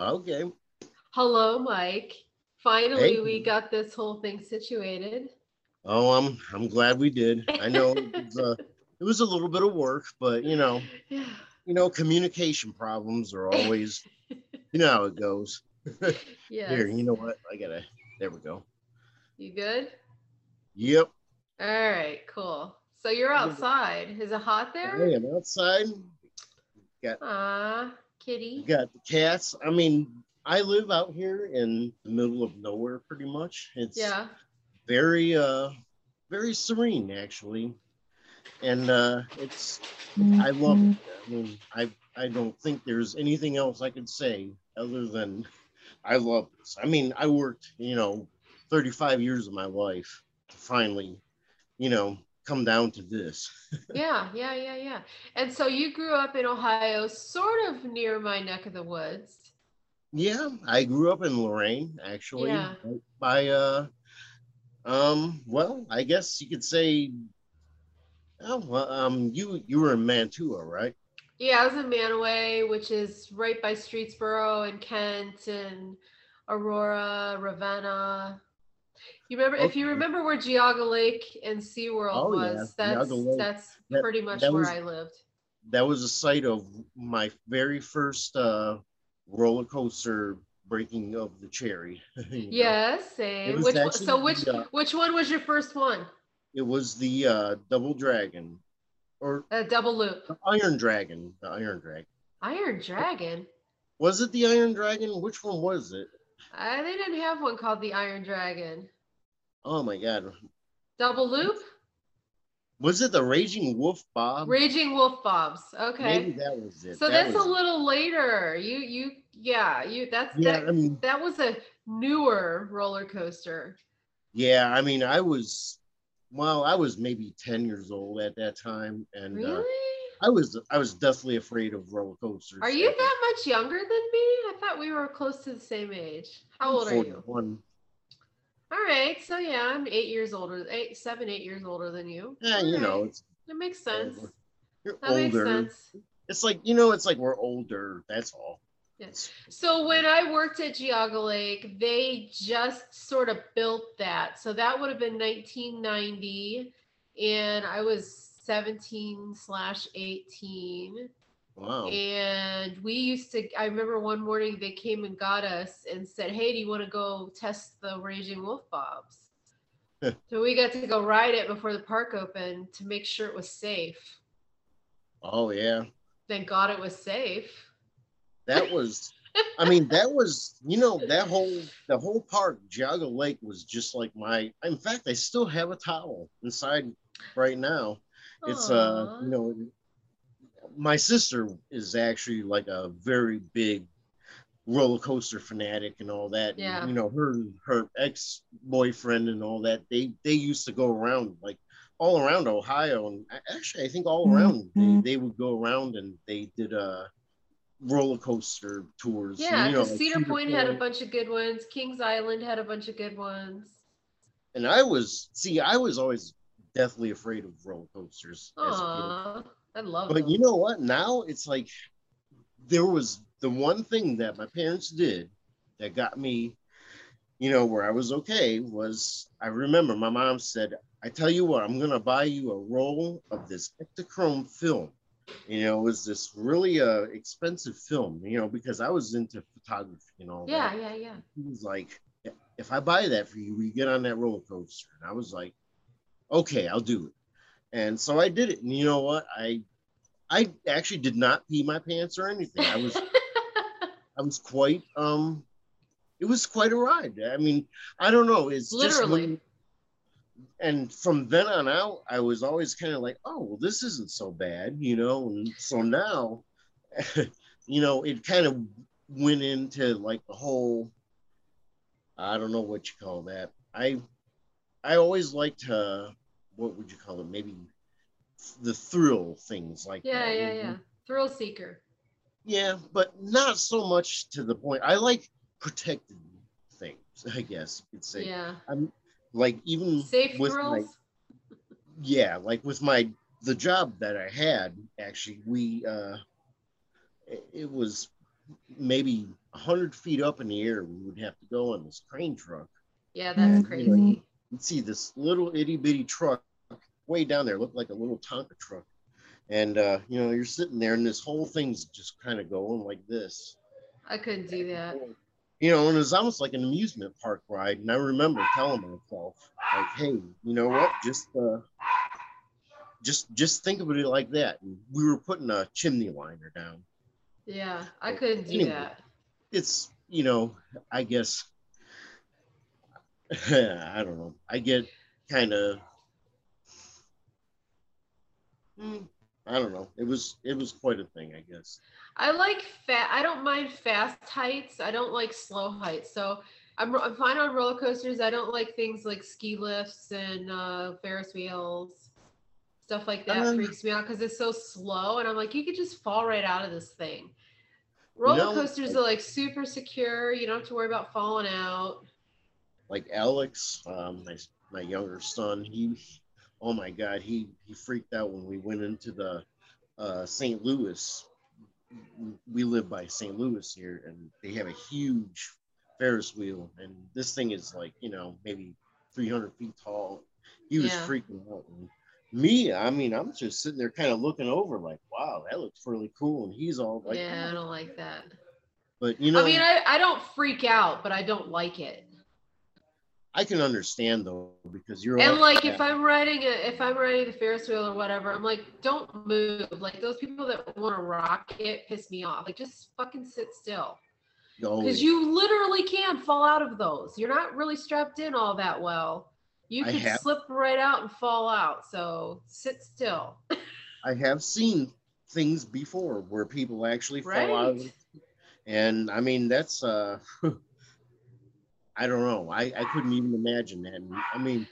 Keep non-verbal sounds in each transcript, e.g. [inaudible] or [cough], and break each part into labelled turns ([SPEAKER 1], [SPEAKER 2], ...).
[SPEAKER 1] Okay.
[SPEAKER 2] Hello, Mike. Finally,
[SPEAKER 1] Hey.
[SPEAKER 2] we got this whole thing situated.
[SPEAKER 1] Oh, I'm I'm glad we did. I know it [laughs] was, uh, it was a little bit of work, but you know,
[SPEAKER 2] Yeah.
[SPEAKER 1] you know, communication problems are always, [laughs] you know how it goes.
[SPEAKER 2] yeah. [laughs]
[SPEAKER 1] Here, you know what? I gotta. There we go.
[SPEAKER 2] You good?
[SPEAKER 1] Yep.
[SPEAKER 2] All right, cool. So you're outside. Is it hot there?
[SPEAKER 1] I am outside.
[SPEAKER 2] Ah, kitty.
[SPEAKER 1] Got the cats. I mean, I live out here in the middle of nowhere, pretty much. It's
[SPEAKER 2] Yeah.
[SPEAKER 1] very, uh, very serene actually, and uh, it's. I love it. I mean, I I don't think there's anything else I could say other than I love this. I mean, I worked, you know, 35 years of my life to finally, you know, come down to this. [laughs]
[SPEAKER 2] Yeah, yeah, yeah, yeah. And so you grew up in Ohio, sort of near my neck of the woods.
[SPEAKER 1] Yeah, I grew up in Lorain, actually.
[SPEAKER 2] Yeah.
[SPEAKER 1] right By uh um, well, I guess you could say oh well, um you you were in Mantua, right?
[SPEAKER 2] Yeah, I was in Mantua, which is right by Streetsboro and Kent and Aurora, Ravenna. You remember if you remember where Geauga Lake and SeaWorld
[SPEAKER 1] Oh, yeah,
[SPEAKER 2] was, that's
[SPEAKER 1] Lake.
[SPEAKER 2] that's
[SPEAKER 1] That-
[SPEAKER 2] pretty much
[SPEAKER 1] that
[SPEAKER 2] where
[SPEAKER 1] was-
[SPEAKER 2] I lived.
[SPEAKER 1] That was the site of my very first uh roller coaster breaking of the cherry. [laughs]
[SPEAKER 2] Yes, same. Which
[SPEAKER 1] actually
[SPEAKER 2] so which
[SPEAKER 1] uh,
[SPEAKER 2] which one was your first one?
[SPEAKER 1] It was the uh double dragon or
[SPEAKER 2] A double loop.
[SPEAKER 1] the iron dragon. The iron dragon.
[SPEAKER 2] Iron Dragon.
[SPEAKER 1] Was it the iron dragon? Which one was it?
[SPEAKER 2] I, they didn't have one called the Iron Dragon.
[SPEAKER 1] Oh my god.
[SPEAKER 2] Double loop?
[SPEAKER 1] Was it the Raging Wolf Bob?
[SPEAKER 2] Raging Wolf Bobs. Okay.
[SPEAKER 1] Maybe that was it.
[SPEAKER 2] So
[SPEAKER 1] That
[SPEAKER 2] that's
[SPEAKER 1] was
[SPEAKER 2] a little later. You you yeah, you that's
[SPEAKER 1] Yeah,
[SPEAKER 2] that,
[SPEAKER 1] I mean,
[SPEAKER 2] that was a newer roller coaster.
[SPEAKER 1] yeah, I mean, I was, well, I was maybe 10 years old at that time. And
[SPEAKER 2] Really?
[SPEAKER 1] uh, I was, I was deathly afraid of roller coasters.
[SPEAKER 2] Are you that much younger than me? I thought we were close to the same age. How old are you?
[SPEAKER 1] 41.
[SPEAKER 2] All right. So yeah, I'm eight years older, eight, seven, eight years older than you.
[SPEAKER 1] Yeah, you
[SPEAKER 2] All
[SPEAKER 1] know, it's,
[SPEAKER 2] It makes sense.
[SPEAKER 1] you're
[SPEAKER 2] That makes sense.
[SPEAKER 1] It's like, you know, it's like we're older. That's all.
[SPEAKER 2] Yes. So when I worked at Geauga Lake, they just sort of built that. So that would have been 1990, and I was 17 slash 18.
[SPEAKER 1] Wow.
[SPEAKER 2] And we used to, I remember one morning they came and got us and said, Hey, do you want to go test the Raging Wolf Bobs? [laughs] so we got to go ride it before the park opened to make sure it was safe.
[SPEAKER 1] Oh, yeah.
[SPEAKER 2] Thank God it was safe.
[SPEAKER 1] That was, I mean, that was, you know, that whole, the whole park, Geauga Lake was just like my, in fact, I still have a towel inside right now. It's, uh, you know, my sister is actually like a very big roller coaster fanatic and all that. And,
[SPEAKER 2] Yeah.
[SPEAKER 1] you know, her, her ex boyfriend and all that, they, they used to go around like all around Ohio. And actually, I think all around, they, they would go around and they did, uh, roller coaster tours. and,
[SPEAKER 2] Yeah,
[SPEAKER 1] you know,
[SPEAKER 2] because
[SPEAKER 1] like
[SPEAKER 2] Cedar Point had a bunch of good ones. Kings Island had a bunch of good ones.
[SPEAKER 1] And I was, see, I was always deathly afraid of roller coasters. as a kid.
[SPEAKER 2] I love it.
[SPEAKER 1] But
[SPEAKER 2] them.
[SPEAKER 1] you know what? Now it's like there was the one thing that my parents did that got me, you know, where I was okay was I remember my mom said, I tell you what, I'm gonna buy you a roll of this Ektachrome film. You know, it was this really uh expensive film, you know, because I was into photography and all
[SPEAKER 2] yeah,
[SPEAKER 1] that.
[SPEAKER 2] yeah, yeah.
[SPEAKER 1] He was like, if I buy that for you, we get on that roller coaster. And I was like, okay, I'll do it. And so I did it. And you know what? I I actually did not pee my pants or anything. I was [laughs] I was quite um it was quite a ride. I mean, I don't know. It's just
[SPEAKER 2] Literally.
[SPEAKER 1] when, and from then on out, I was always kind of like, oh, well, this isn't so bad, you know. And so now, [laughs] you know, it kind of went into like the whole I don't know what you call that. I I always liked uh what would you call it? Maybe the thrill things like
[SPEAKER 2] yeah,
[SPEAKER 1] that.
[SPEAKER 2] yeah, yeah. Thrill seeker.
[SPEAKER 1] Yeah, but not so much to the point. I like protected things, I guess you could say.
[SPEAKER 2] Yeah.
[SPEAKER 1] I'm like even
[SPEAKER 2] Safe
[SPEAKER 1] with
[SPEAKER 2] thrills.
[SPEAKER 1] my yeah, like with my the job that I had, actually, we uh it, it was maybe hundred feet up in the air. We would have to go on this crane truck.
[SPEAKER 2] Yeah, that's
[SPEAKER 3] Mhm.
[SPEAKER 2] crazy.
[SPEAKER 1] You'd see this little itty bitty truck way down there, looked like a little Tonka truck. And uh, you know, you're sitting there, and this whole thing's just kind of going like this.
[SPEAKER 2] I couldn't do that.
[SPEAKER 1] You know, and it was almost like an amusement park ride. And I remember telling myself, like, "Hey, you know what? Just, uh, just, just think of it like that." And we were putting a chimney liner down.
[SPEAKER 2] Yeah, I couldn't do
[SPEAKER 1] Anyway.
[SPEAKER 2] that.
[SPEAKER 1] It's, you know, I guess, [laughs] I don't know. I get kind of, I don't know. It was, it was quite a thing, I guess.
[SPEAKER 2] I like fat. I don't mind fast heights. I don't like slow heights. So I'm, I'm fine on roller coasters. I don't like things like ski lifts and uh, Ferris wheels. Stuff like that
[SPEAKER 1] Um,
[SPEAKER 2] freaks me out because it's so slow. And I'm like, you could just fall right out of this thing. Roller
[SPEAKER 1] know,
[SPEAKER 2] coasters are like super secure. You don't have to worry about falling out.
[SPEAKER 1] like Alex, um, my my younger son, he, oh my God, he he freaked out when we went into the uh, St. Louis. We live by St. Louis here, and they have a huge Ferris wheel, and this thing is like you know maybe 300 feet tall. He was
[SPEAKER 2] Yeah.
[SPEAKER 1] freaking out. And me, I mean, I'm just sitting there kind of looking over, like, wow, that looks really cool, and he's all like,
[SPEAKER 2] yeah, I don't like that.
[SPEAKER 1] but you know,
[SPEAKER 2] I mean, I, I don't freak out, but I don't like it.
[SPEAKER 1] I can understand though because you're
[SPEAKER 2] And like if I'm riding a if I'm riding the Ferris wheel or whatever, I'm like, don't move. Like those people that want to rock it piss me off. Like just fucking sit still. Because you literally can fall out of those. You're not really strapped in all that well. You could
[SPEAKER 1] have-
[SPEAKER 2] slip right out and fall out. So sit still. [laughs]
[SPEAKER 1] I have seen things before where people actually fall out of
[SPEAKER 2] Right.
[SPEAKER 1] And I mean, that's, uh, [laughs] I don't know. I, I couldn't even imagine that. I mean,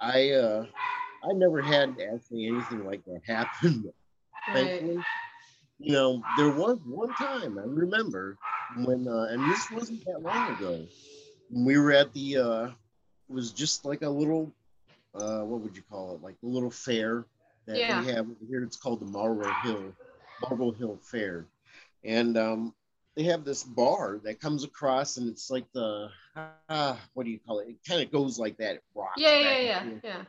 [SPEAKER 1] I, uh, I never had actually anything like that happen. [laughs]
[SPEAKER 2] Right.
[SPEAKER 1] You know, there was one time I remember when, uh, and this wasn't that long ago, when we were at the, uh, it was just like a little, uh, what would you call it? Like a little fair that
[SPEAKER 2] Yeah.
[SPEAKER 1] we have over here. It's called the Marlboro Hill, Marlboro Hill Fair. And, um, they have this bar that comes across and it's like the, uh, what do you call it? It kind of goes like that. It rocks
[SPEAKER 2] Yeah, yeah, yeah, yeah.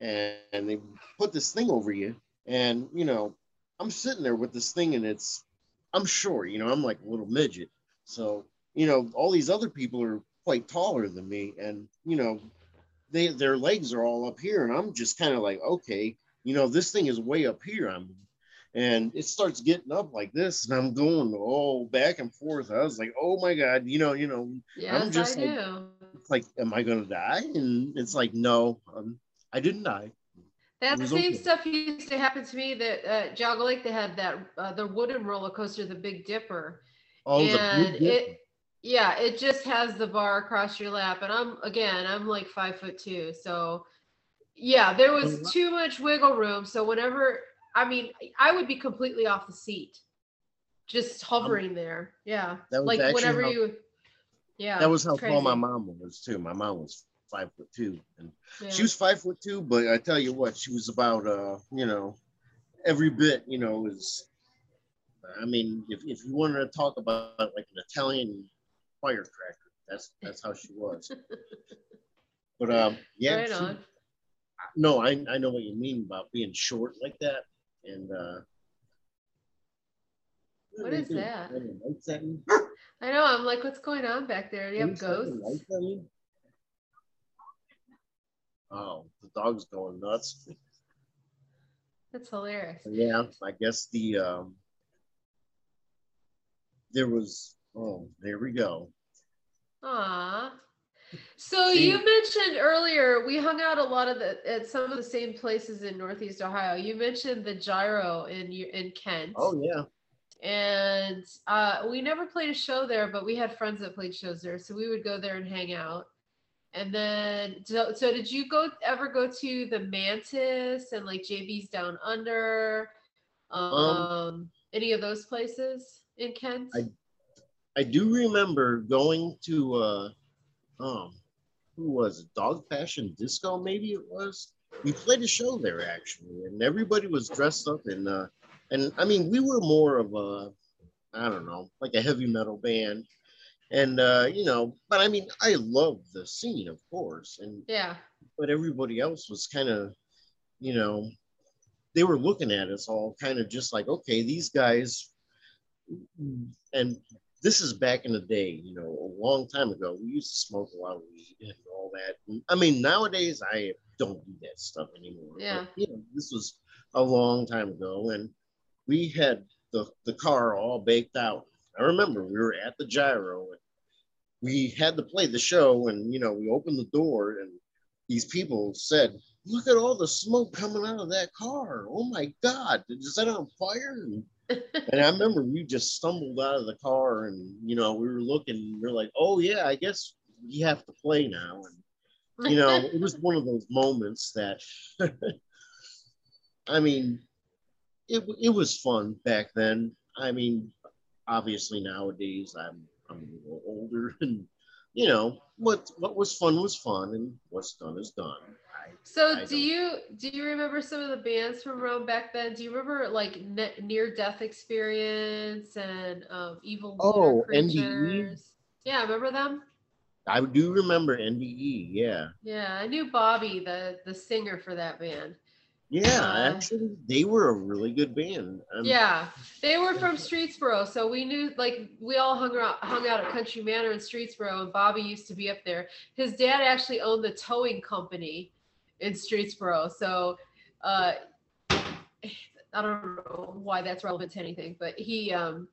[SPEAKER 1] and, and they put this thing over you and you know i'm sitting there with this thing and it's i'm short you know i'm like a little midget so you know all these other people are quite taller than me and you know they their legs are all up here and i'm just kind of like okay you know this thing is way up here i'm and it starts getting up like this and i'm going all back and forth i was like oh my god you know you know
[SPEAKER 2] Yes,
[SPEAKER 1] just
[SPEAKER 2] I
[SPEAKER 1] like- like am i gonna die and it's like no um, i didn't die
[SPEAKER 2] That same
[SPEAKER 1] okay.
[SPEAKER 2] stuff used to happen to me. That uh, Geauga Lake, they had that uh, the wooden roller coaster, the Big Dipper,
[SPEAKER 1] Oh,
[SPEAKER 2] and
[SPEAKER 1] Dipper.
[SPEAKER 2] it yeah, it just has the bar across your lap, and I'm again, I'm like five foot two, so yeah, there
[SPEAKER 1] Oh,
[SPEAKER 2] was too much wiggle room. So whenever, I mean, I would be completely off the seat, just hovering there. Yeah,
[SPEAKER 1] Um, That was
[SPEAKER 2] like whenever
[SPEAKER 1] how-
[SPEAKER 2] you, yeah,
[SPEAKER 1] that was how
[SPEAKER 2] it's
[SPEAKER 1] tall my
[SPEAKER 2] crazy.
[SPEAKER 1] mom was too. My mom was five foot two, and
[SPEAKER 2] Yeah.
[SPEAKER 1] she was five foot two. But I tell you what, she was about uh, you know, every bit, you know, is. I mean, if, if you wanted to talk about like an Italian firecracker, that's that's how she was. [laughs] But um, yeah,
[SPEAKER 2] right
[SPEAKER 1] she- no, I I know what you mean about being short like that, and uh.
[SPEAKER 2] What is
[SPEAKER 1] doing?
[SPEAKER 2] that?
[SPEAKER 1] Turning lights at me?
[SPEAKER 2] I know. I'm like, what's going on back there? Do you have ghosts?
[SPEAKER 1] lights at me? Oh, the dog's going nuts.
[SPEAKER 2] That's hilarious.
[SPEAKER 1] Yeah, I guess the um there was oh there we go.
[SPEAKER 2] Aw. So
[SPEAKER 1] See-
[SPEAKER 2] you mentioned earlier we hung out a lot of the at some of the same places in Northeast Ohio. You mentioned the Gyro in in Kent,
[SPEAKER 1] Oh yeah.
[SPEAKER 2] and uh, we never played a show there, but we had friends that played shows there, so we would go there and hang out. And then, so, so did you go ever go to the Mantis and like JB's Down Under, um, any of those places in Kent?
[SPEAKER 1] I- I do remember going to uh um who was it? Dog Fashion Disco maybe it was. We played a show there actually and everybody was dressed up in uh and I mean we were more of a I don't know, like a heavy metal band. And uh, you know, but I mean, I love the scene, of course, and
[SPEAKER 2] Yeah.
[SPEAKER 1] but everybody else was kind of, you know, they were looking at us all kind of just like, okay, these guys, and this is back in the day, you know, a long time ago. We used to smoke a lot of weed and all that. I mean, nowadays I don't do that stuff anymore. but,
[SPEAKER 2] Yeah.
[SPEAKER 1] you know, this was a long time ago, and we had the the car all baked out. I remember we were at the gyro and we had to play the show, and you know, we opened the door and these people said, "Look at all the smoke coming out of that car! Oh my God, is that on fire?" And, and I remember we just stumbled out of the car, and you know, we were looking. And we're like, "Oh yeah, I guess we have to play now." And you know, [laughs] it was one of those moments that, [laughs] I mean, it it was fun back then. I mean, obviously nowadays I'm I'm a little older, [laughs] and you know, what what was fun was fun, and what's done is done.
[SPEAKER 2] So
[SPEAKER 1] I
[SPEAKER 2] do
[SPEAKER 1] don't-
[SPEAKER 2] you do you remember some of the bands from around back then? Do you remember like ne- near death experience and um, evil
[SPEAKER 1] Oh, NDE?
[SPEAKER 2] Yeah, remember them?
[SPEAKER 1] I do remember NDE. Yeah,
[SPEAKER 2] Yeah, I knew Bobby, the the singer for that band.
[SPEAKER 1] yeah.
[SPEAKER 2] Uh,
[SPEAKER 1] actually, they were a really good band. Um,
[SPEAKER 2] Yeah, they were from Streetsboro, so we knew like we all hung out hung out at Country Manor in Streetsboro, and Bobby used to be up there. His dad actually owned the towing company in Streetsboro, so uh, I don't know why that's relevant to anything, but he, um,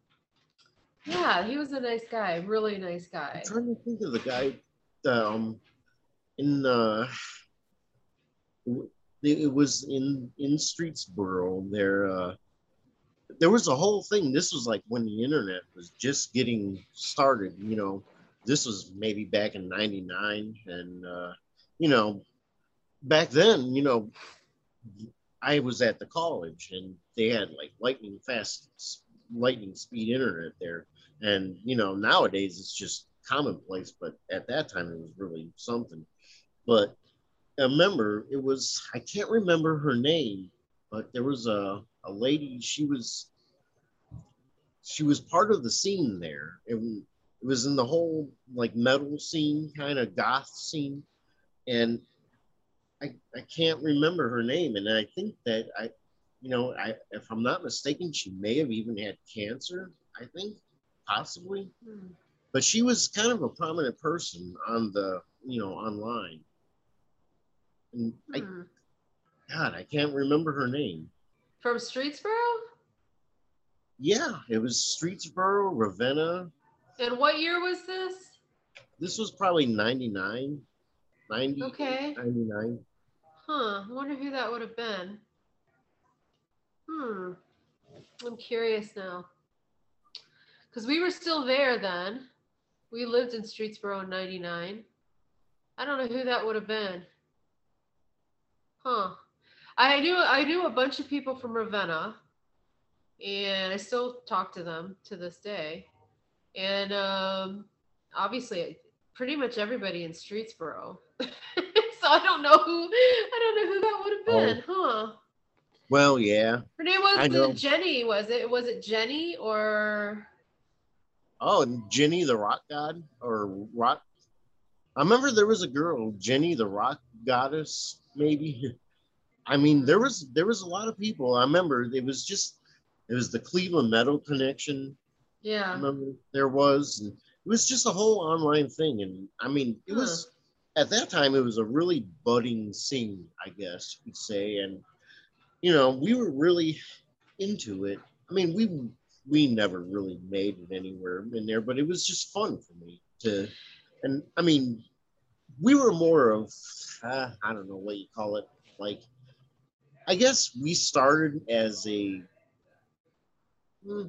[SPEAKER 2] yeah, he was a nice guy, really nice guy.
[SPEAKER 1] I'm trying to think of the guy um in uh it was in in Streetsboro there uh there was a whole thing this was like when the internet was just getting started you know this was maybe back in 99 and uh you know back then you know I was at the college and they had like lightning fast lightning speed internet there. And you know nowadays it's just commonplace but at that time it was really something. But i remember it was i can't remember her name but there was a, a lady she was she was part of the scene there. It, it was in the whole like metal scene kind of goth scene. And I, I can't remember her name and i think that i you know i if i'm not mistaken she may have even had cancer i think possibly
[SPEAKER 2] Hmm.
[SPEAKER 1] but she was kind of a prominent person on the you know online and I,
[SPEAKER 2] Hmm.
[SPEAKER 1] god i can't remember her name
[SPEAKER 2] From Streetsboro?
[SPEAKER 1] yeah it was streetsboro ravenna
[SPEAKER 2] And what year was this?
[SPEAKER 1] this was probably 99 90
[SPEAKER 2] Okay.
[SPEAKER 1] 99
[SPEAKER 2] Huh. I wonder who that would have been. Hmm. I'm curious now. Because we were still there then. We lived in Streetsboro in 99. I don't know who that would have been. Huh. I knew I knew a bunch of people from Ravenna, and I still talk to them to this day. And um, obviously, pretty much everybody in Streetsboro. [laughs] so I don't know who I don't know who that would have been, oh. huh?
[SPEAKER 1] well yeah.
[SPEAKER 2] Her name was Jenny, was it? Was it Jenny or?
[SPEAKER 1] Oh jenny the rock god or rock i remember there was a girl jenny the rock goddess maybe? [laughs] I mean there was there was a lot of people. I remember it was just it was the cleveland metal connection. Yeah, I
[SPEAKER 2] yeah?
[SPEAKER 1] remember there was and it was just a whole online thing and i mean it was at that time it was a really budding scene i guess you could say. And you know we were really into it. I mean we we never really made it anywhere in there but it was just fun for me to and i mean we were more of uh, i don't know what you call it. Like i guess we started as a hmm,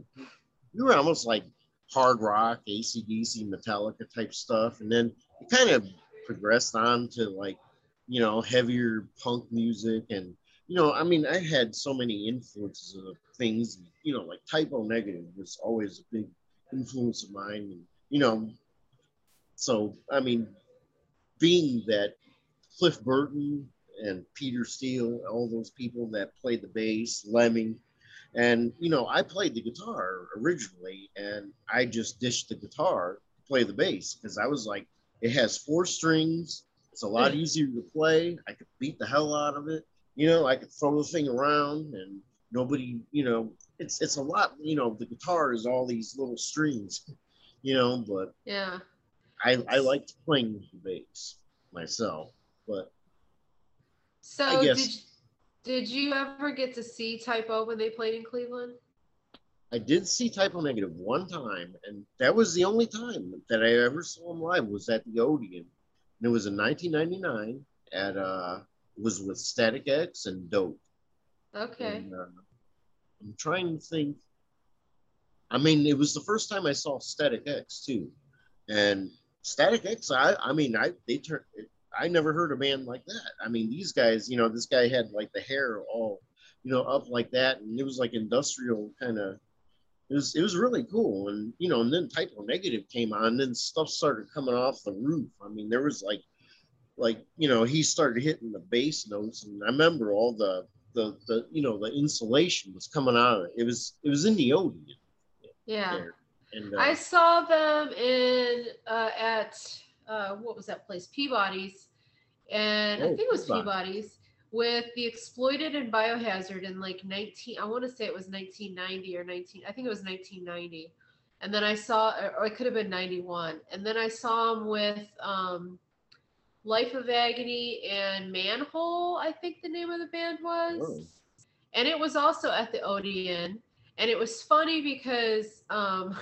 [SPEAKER 1] we were almost like hard rock, ACDC, Metallica type stuff. And then it kind of progressed on to like, you know, heavier punk music. And, you know, I mean, I had so many influences of things, you know, like Type O Negative was always a big influence of mine. And, you know, so, I mean, being that Cliff Burton and Peter Steele, all those people that played the bass, Lemming, And you know, I played the guitar originally, and I just dished the guitar, to play the bass because I was like, it has four strings. It's a lot easier to play. I could beat the hell out of it. You know, I could throw the thing around, and nobody, you know, it's it's a lot. You know, the guitar is all these little strings. You know, but
[SPEAKER 2] yeah,
[SPEAKER 1] I I liked playing the bass myself, but
[SPEAKER 2] so did did you ever get to see Type O when they played in Cleveland?
[SPEAKER 1] I did see Type O Negative one time, and that was the only time that I ever saw him live was at the Odeon. And it was in 1999 at uh was with Static X and Dope.
[SPEAKER 2] Okay.
[SPEAKER 1] And, uh, I'm trying to think. I mean, it was the first time I saw Static X too, and Static X. I I mean, I they turned. I never heard a band like that. I mean, these guys. You know, this guy had like the hair all, you know, up like that, and it was like industrial kind of. It was it was really cool, and you know, and then Type O Negative came on, and then stuff started coming off the roof. I mean, there was like, like you know, he started hitting the bass notes, and I remember all the the the you know the insulation was coming out of it. It was it was in the Odeon
[SPEAKER 2] Yeah.
[SPEAKER 1] there, and uh,
[SPEAKER 2] I saw them in uh, at uh, what was that place? Peabody's, and I
[SPEAKER 1] Oh,
[SPEAKER 2] think it was
[SPEAKER 1] Peabody.
[SPEAKER 2] Peabody's with the Exploited and Biohazard in like 19. I want to say it was 1990 or 19. I think it was 1990. And then I saw, or it could have been 91. And then I saw them with um, Life of Agony and Manhole. I think the name of the band was and it was also at the Odeon, and it was funny because um,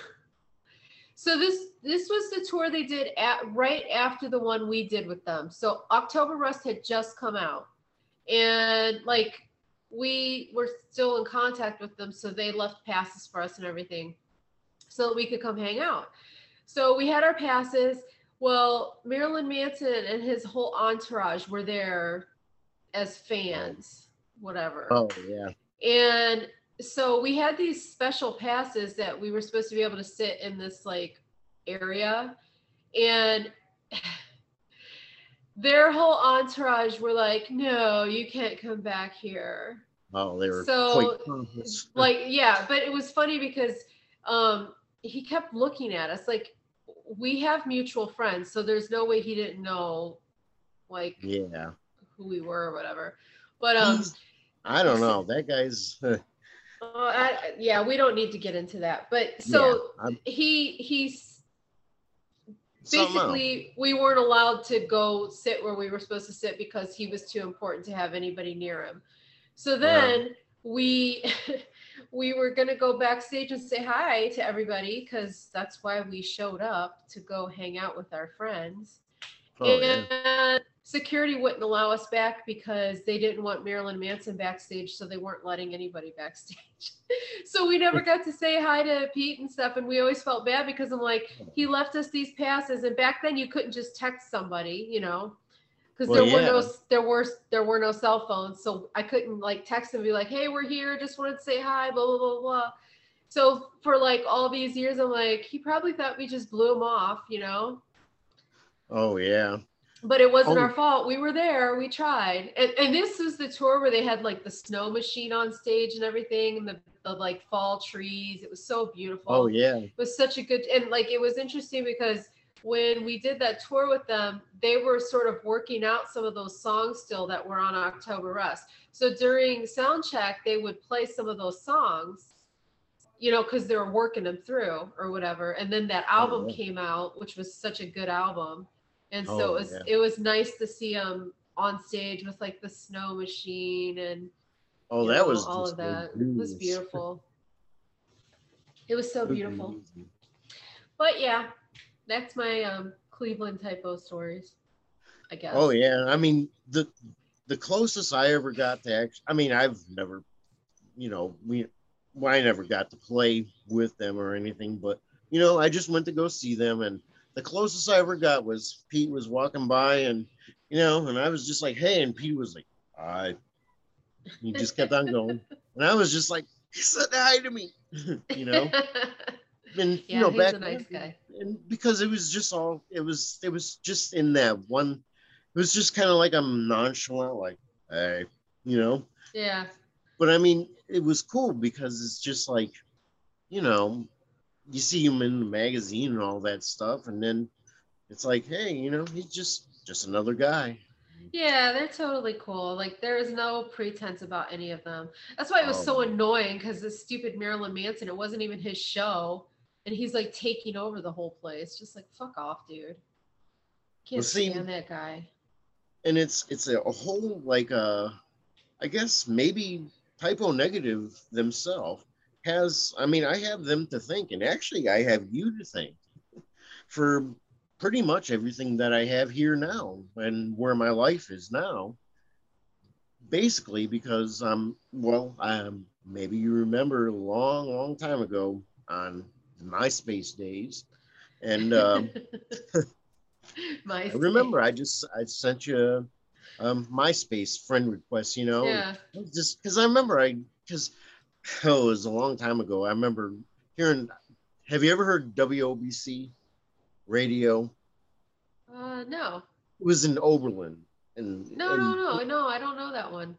[SPEAKER 2] [laughs] so this this was the tour they did at right after the one we did with them. So October Rust had just come out, and like we were still in contact with them, so they left passes for us and everything, so that we could come hang out. So we had our passes. Well, Marilyn Manson and his whole entourage were there as fans, whatever.
[SPEAKER 1] oh yeah,
[SPEAKER 2] And so we had these special passes that we were supposed to be able to sit in this like area. And their whole entourage were like, no, you can't come back here.
[SPEAKER 1] oh they were
[SPEAKER 2] So. [laughs] Like, yeah, but it was funny because um he kept looking at us like we have mutual friends, so there's no way he didn't know like
[SPEAKER 1] yeah.
[SPEAKER 2] who we were or whatever. But um
[SPEAKER 1] He's- I don't know. That guy's [laughs]
[SPEAKER 2] uh, I, yeah, we don't need to get into that. But so
[SPEAKER 1] yeah,
[SPEAKER 2] he he's. Basically we weren't allowed to go sit where we were supposed to sit because he was too important to have anybody near him. So then we [laughs] we were gonna go backstage and say hi to everybody because that's why we showed up to go hang out with our friends.
[SPEAKER 1] Oh, yeah.
[SPEAKER 2] Security wouldn't allow us back because they didn't want Marilyn Manson backstage, so they weren't letting anybody backstage. [laughs] so we never got to say hi to Pete and stuff, and we always felt bad because I'm like, he left us these passes, and back then you couldn't just text somebody, you know, because
[SPEAKER 1] Well,
[SPEAKER 2] there were no there were there were no cell phones, so I couldn't like text and be like, hey, we're here, just wanted to say hi, blah blah blah blah. So for like all these years, I'm like, he probably thought we just blew him off, you know
[SPEAKER 1] Oh yeah.
[SPEAKER 2] But it wasn't
[SPEAKER 1] Oh.
[SPEAKER 2] our fault. We were there. We tried. And, and this was the tour where they had like the snow machine on stage and everything and the, the like fall trees. It was so beautiful.
[SPEAKER 1] Oh yeah.
[SPEAKER 2] It was such a good and like it was interesting because when we did that tour with them, they were sort of working out some of those songs still that were on October Rust. So during sound check, they would play some of those songs, you know, because they were working them through or whatever. And then that oh, album
[SPEAKER 1] yeah.
[SPEAKER 2] came out, which was such a good album. And so
[SPEAKER 1] Oh,
[SPEAKER 2] it was
[SPEAKER 1] yeah.
[SPEAKER 2] it was nice to see them on stage with like the snow machine and
[SPEAKER 1] Oh, that
[SPEAKER 2] know,
[SPEAKER 1] was
[SPEAKER 2] all of that. It was [laughs] beautiful. It was so beautiful. But yeah, that's my um Cleveland Type O stories. I guess.
[SPEAKER 1] Oh yeah. I mean the the closest I ever got to actually. I mean I've never, you know, we well, I never got to play with them or anything, but you know I just went to go see them, and the closest I ever got was Pete was walking by, and you know, and I was just like, hey, and Pete was like, I. He just kept on going, [laughs] and I was just like, he said hi to me, [laughs] you know. [laughs] And
[SPEAKER 2] yeah,
[SPEAKER 1] you know,
[SPEAKER 2] he's
[SPEAKER 1] back
[SPEAKER 2] a nice
[SPEAKER 1] then,
[SPEAKER 2] guy.
[SPEAKER 1] and because it was just all it was it was just in that one it was just kind of like I'm nonchalant like hey you know
[SPEAKER 2] Yeah.
[SPEAKER 1] but I mean, it was cool because it's just like, you know, you see him in the magazine and all that stuff, and then it's like, hey, you know, he's just just another guy.
[SPEAKER 2] Yeah, they're totally cool. Like there is no pretense about any of them. That's why it was so
[SPEAKER 1] Oh.
[SPEAKER 2] annoying because this stupid Marilyn Manson, it wasn't even his show, and he's like taking over the whole place. Just like fuck off, dude. Can't
[SPEAKER 1] Well, see-
[SPEAKER 2] stand that guy.
[SPEAKER 1] and it's it's a, a whole like uh i guess maybe Type O Negative themselves has i mean i have them to think and actually i have you to thank for pretty much everything that i have here now and where my life is now. Basically because um well um maybe you remember a long long time ago on myspace days and um [laughs]
[SPEAKER 2] My
[SPEAKER 1] I remember I just I sent you um MySpace friend request, you know,
[SPEAKER 2] Yeah.
[SPEAKER 1] just because I remember I because [laughs] oh, it was a long time ago. I remember hearing. Have you ever heard WOBC radio?
[SPEAKER 2] Uh no.
[SPEAKER 1] It was in Oberlin, and
[SPEAKER 2] No,
[SPEAKER 1] and
[SPEAKER 2] no, no, no. I don't know that one.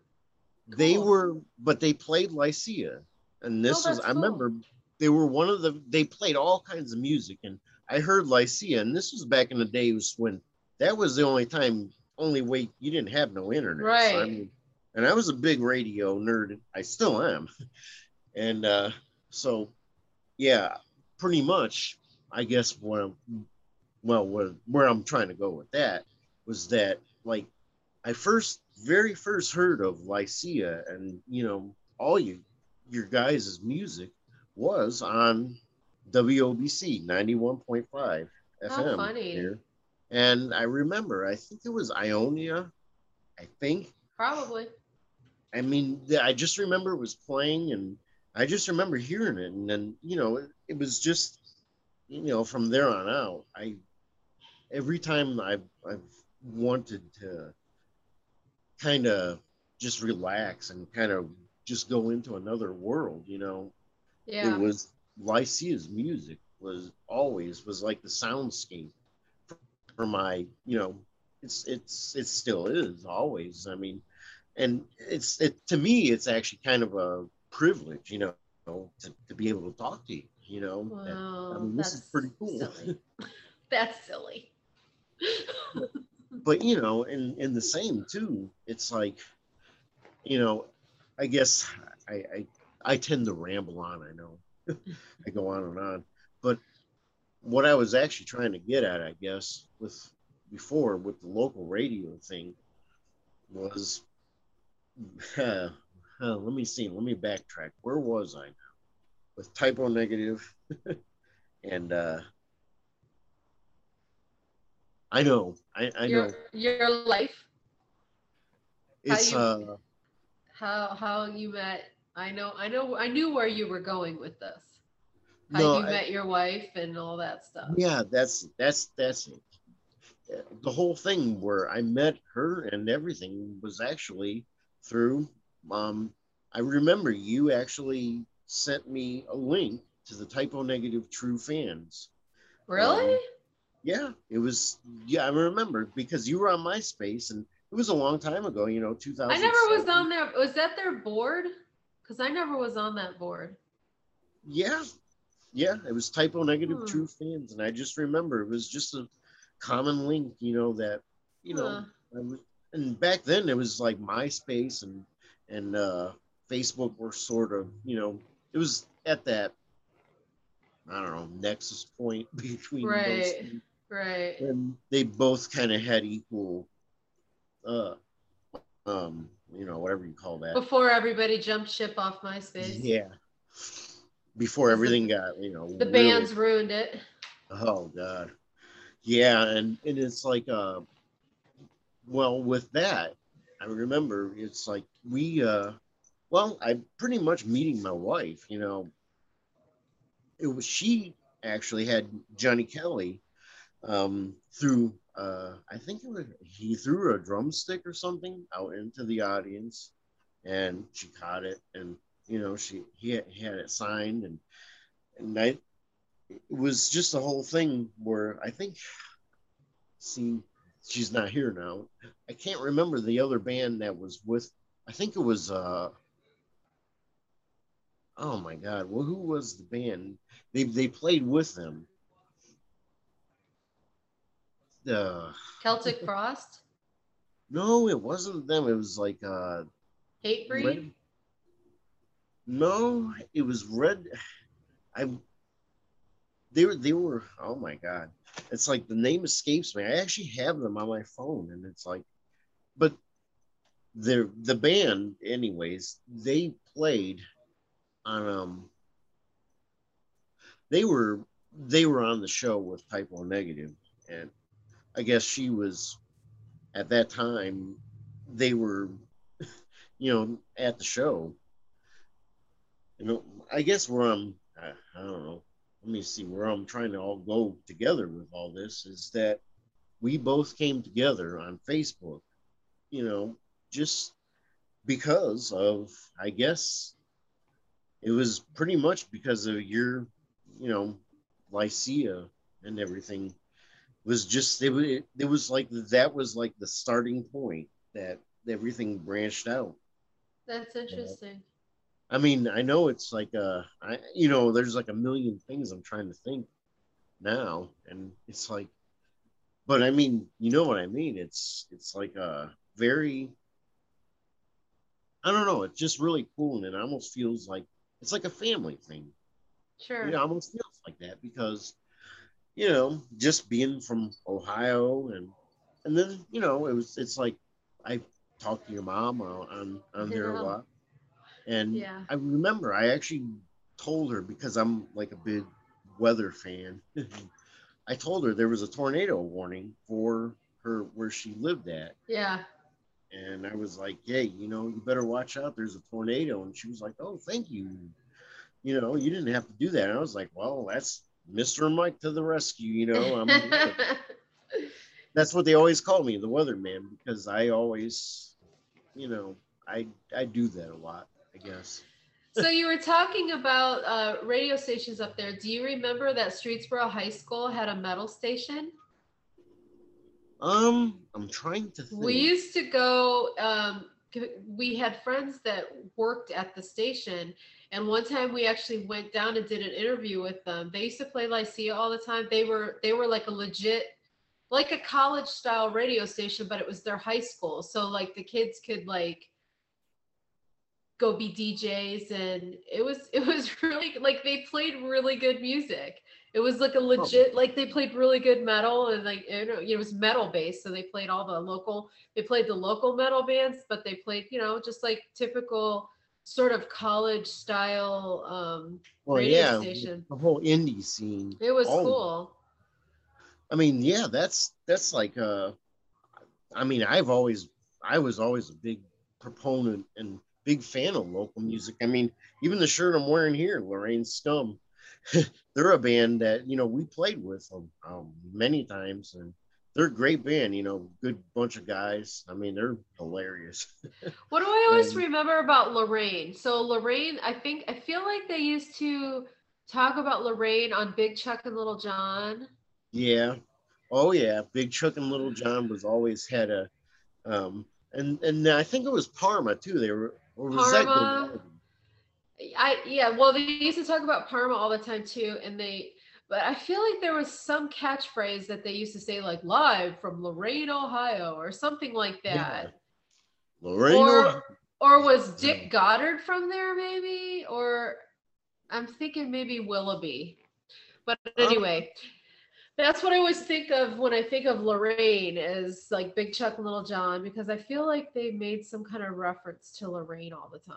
[SPEAKER 1] They were, but they played Lycia, and this
[SPEAKER 2] Oh,
[SPEAKER 1] was I
[SPEAKER 2] cool.
[SPEAKER 1] remember they were one of the they played all kinds of music, and I heard Lycia, and this was back in the days when that was the only time, only way you didn't have no internet. So, I
[SPEAKER 2] Right.
[SPEAKER 1] mean, and I was a big radio nerd. I still am, and uh, so yeah, pretty much. I guess what I'm, well, where, where I'm trying to go with that was that like I first, very first heard of Lycia and you know all you your guys' music was on WOBC 91.5
[SPEAKER 2] How
[SPEAKER 1] FM
[SPEAKER 2] funny.
[SPEAKER 1] here. And I remember, I think it was Ionia, I think.
[SPEAKER 2] Probably.
[SPEAKER 1] I mean, I just remember it was playing, and I just remember hearing it, and then you know, it, it was just, you know, from there on out, I every time I've I've wanted to kind of just relax and kind of just go into another world, you know,
[SPEAKER 2] Yeah.
[SPEAKER 1] it was Lycia's music was always was like the soundscape for, for my, you know, it's it's it still is always. I mean, and it's it to me it's actually kind of a privilege, you know, to, to be able to talk to you, you know. And, I mean, this is pretty cool.
[SPEAKER 2] silly. [laughs] That's silly.
[SPEAKER 1] but you know, in in the same too, it's like, you know, I guess I I, I tend to ramble on. I know, [laughs] I go on and on, but what I was actually trying to get at, I guess, with before with the local radio thing, was, [laughs] uh, uh, let me see, let me backtrack. Where was I now? With Type O Negative, [laughs] and uh, I know, I I know.
[SPEAKER 2] your your life, how
[SPEAKER 1] It's
[SPEAKER 2] you-
[SPEAKER 1] uh
[SPEAKER 2] how how you met. I know, I know, I knew where you were going with this. How
[SPEAKER 1] no,
[SPEAKER 2] you
[SPEAKER 1] I-
[SPEAKER 2] met your wife and all that stuff.
[SPEAKER 1] yeah, that's that's that's it. The whole thing where I met her and everything was actually through um I remember you actually sent me a link to the Type O Negative true fans.
[SPEAKER 2] Really?
[SPEAKER 1] Um, Yeah, it was yeah, I remember because you were on MySpace and it was a long time ago, you know, 2000.
[SPEAKER 2] I never was on there. Was that their board? Because I never was on that board.
[SPEAKER 1] Yeah, yeah, it was Type O Negative
[SPEAKER 2] Hmm.
[SPEAKER 1] true fans, and I just remember it was just a common link, you know, that you know,
[SPEAKER 2] Huh.
[SPEAKER 1] I was, and back then it was like MySpace and and uh, Facebook were sort of, you know, it was at that I don't know nexus point [laughs] between those,
[SPEAKER 2] Right.
[SPEAKER 1] two,
[SPEAKER 2] Right.
[SPEAKER 1] and they both kind of had equal, uh, um, you know, whatever you call that.
[SPEAKER 2] Before everybody jumped ship off MySpace.
[SPEAKER 1] Yeah. Before everything got, you know,
[SPEAKER 2] The
[SPEAKER 1] really-
[SPEAKER 2] bands ruined it.
[SPEAKER 1] Oh God. Yeah, and, and it's like uh well with that, I remember it's like we uh well, I'm pretty much meeting my wife, you know. It was she actually had Johnny Kelly um through uh I think it was he threw a drumstick or something out into the audience and she caught it and you know she he had, he had it signed and and I it was just a whole thing where I think, see, she's not here now. I can't remember the other band that was with. I think it was uh, oh my god, well, who was the band? They they played with them. The
[SPEAKER 2] Celtic Frost,
[SPEAKER 1] no, it wasn't them. It was like uh
[SPEAKER 2] Hatebreed.
[SPEAKER 1] Red. No, it was red. I. They were. They were. Oh my god! It's like the name escapes me. I actually have them on my phone, and it's like, but the the band, anyways, they played on um. They were they were on the show with Type O Negative, and I guess she was at that time. They were [laughs] you know, at the show. You know, I guess where I'm, I, I don't know. Let me see where I'm trying to all go together with all this is that we both came together on Facebook, you know, just because of, I guess, it was pretty much because of your, you know, Lycia and everything it was just it, it, it was like that was like the starting point that everything branched out
[SPEAKER 2] That's interesting.
[SPEAKER 1] I mean, I know it's like uh I you know, there's like a million things I'm trying to think now and it's like but I mean, you know what I mean? It's it's like a very I don't know, it's just really cool and it almost feels like it's like a family thing.
[SPEAKER 2] Sure.
[SPEAKER 1] It almost feels like that because you know, just being from Ohio and and then, you know, it was it's like I talked to your mom on on, on there a lot. And
[SPEAKER 2] Yeah.
[SPEAKER 1] I remember I actually told her because I'm like a big weather fan. [laughs] I told her there was a tornado warning for her where she lived at.
[SPEAKER 2] Yeah.
[SPEAKER 1] And I was like, hey, you know, you better watch out. There's a tornado. And she was like, oh, thank you. You know, you didn't have to do that. And I was like, well, that's Mr. Mike to the rescue. You know, I'm, [laughs] that's what they always call me, the weatherman, because I always, you know, I I do that a lot, I guess.
[SPEAKER 2] so you were talking about uh, radio stations up there. Do you remember that Streetsboro High School had a metal station?
[SPEAKER 1] Um, I'm trying to think.
[SPEAKER 2] We used to go. Um, we had friends that worked at the station, and one time we actually went down and did an interview with them. They used to play Lycia all the time. They were they were like a legit, like a college style radio station, but it was their high school. So like the kids could like go be DJs, and it was [laughs] it was really like they played really good music. It was like a legit, like they played really good metal and like you know, it was metal based. So they played all the local, they played the local metal bands, but they played, you know, just like typical sort of college style um
[SPEAKER 1] well,
[SPEAKER 2] radio
[SPEAKER 1] yeah,
[SPEAKER 2] station.
[SPEAKER 1] the whole indie scene.
[SPEAKER 2] It was
[SPEAKER 1] all-
[SPEAKER 2] cool.
[SPEAKER 1] I mean, yeah, that's that's like uh I mean, I've always I was always a big proponent and big fan of local music. I mean, even the shirt I'm wearing here, Lorain Scum, [laughs] they're a band that, you know, we played with them um, many times and they're a great band, you know, good bunch of guys. I mean, they're hilarious. [laughs]
[SPEAKER 2] What do I always
[SPEAKER 1] Um,
[SPEAKER 2] remember about Lorain? So Lorain, I think I feel like they used to talk about Lorain on Big Chuck and Little John.
[SPEAKER 1] Yeah. Oh yeah. Big Chuck and Little John was always had a um and and I think it was Parma too. They were or
[SPEAKER 2] Parma. I yeah, well they used to talk about Parma all the time too, and they but I feel like there was some catchphrase that they used to say like live from Lorain, Ohio, or something like
[SPEAKER 1] Yeah.
[SPEAKER 2] that.
[SPEAKER 1] Lorain
[SPEAKER 2] Or or was Dick Goddard from there maybe? Or I'm thinking maybe Willoughby. But anyway, that's what I always think of when I think of Lorain as like Big Chuck and Little John because I feel like they made some kind of reference to Lorain all the time.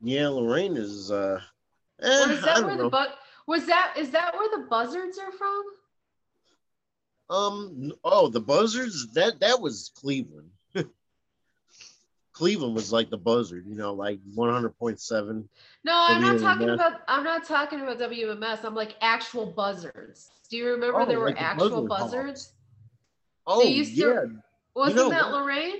[SPEAKER 1] Yeah, Lorain is uh eh,
[SPEAKER 2] Or is that where
[SPEAKER 1] know.
[SPEAKER 2] the bu- was that is that where the buzzards are from?
[SPEAKER 1] um oh the buzzards that that was Cleveland. Cleveland was like the buzzard, you know, like 100.7.
[SPEAKER 2] No, I'm not talking about I'm not talking about WMMS. I'm like actual buzzards. Do you remember
[SPEAKER 1] Oh,
[SPEAKER 2] there were
[SPEAKER 1] like the
[SPEAKER 2] actual
[SPEAKER 1] buzzard
[SPEAKER 2] buzzards?
[SPEAKER 1] Oh
[SPEAKER 2] used to-
[SPEAKER 1] yeah,
[SPEAKER 2] Wasn't
[SPEAKER 1] know
[SPEAKER 2] that? Lorain?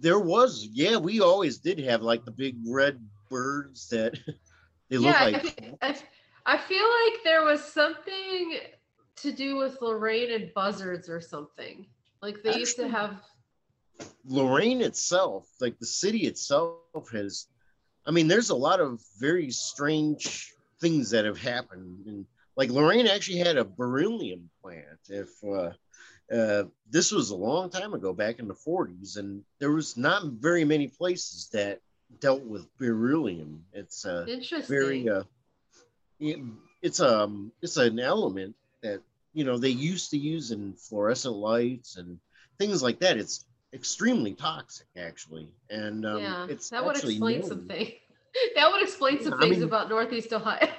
[SPEAKER 1] there was. Yeah, we always did have like the big red birds that [laughs] they look
[SPEAKER 2] yeah,
[SPEAKER 1] like
[SPEAKER 2] I, I feel like there was something to do with Lorain and buzzards or something. Like they used to have
[SPEAKER 1] Lorain itself, like the city itself has I mean, there's a lot of very strange things that have happened, and like Lorain actually had a beryllium plant. If uh, uh, this was a long time ago, back in the 40s, and there was not very many places that dealt with beryllium. It's uh,
[SPEAKER 2] Interesting.
[SPEAKER 1] very uh, it, it's um it's an element that you know they used to use in fluorescent lights and things like that. It's extremely toxic actually, and um,
[SPEAKER 2] yeah,
[SPEAKER 1] it's
[SPEAKER 2] that would
[SPEAKER 1] actually
[SPEAKER 2] explain
[SPEAKER 1] known-
[SPEAKER 2] some things. [laughs] that would explain some
[SPEAKER 1] I
[SPEAKER 2] things
[SPEAKER 1] mean-
[SPEAKER 2] about Northeast Ohio. [laughs]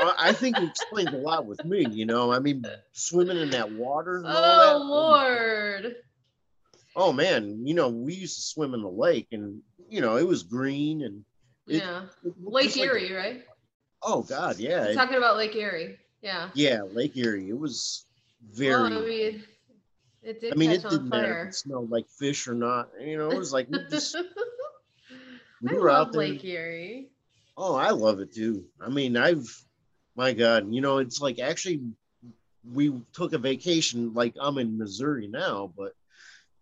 [SPEAKER 1] I think it explains a lot with me. You know, I mean, swimming in that water.
[SPEAKER 2] oh
[SPEAKER 1] that,
[SPEAKER 2] Lord.
[SPEAKER 1] Oh man, you know, we used to swim in the lake, and you know, it was green and it-
[SPEAKER 2] Yeah.
[SPEAKER 1] it
[SPEAKER 2] Lake
[SPEAKER 1] just like-
[SPEAKER 2] Erie, right?
[SPEAKER 1] oh God, yeah, it-
[SPEAKER 2] talking about Lake Erie. Yeah.
[SPEAKER 1] yeah, Lake Erie. It was very.
[SPEAKER 2] Well, I mean, it did
[SPEAKER 1] I mean, it didn't matter if it smelled like fish or not. You know, it was like we just [laughs] we were out there.
[SPEAKER 2] Lake Erie.
[SPEAKER 1] Oh, I love it too. I mean, I've, my God, you know, it's like actually, we took a vacation. Like I'm in Missouri now, but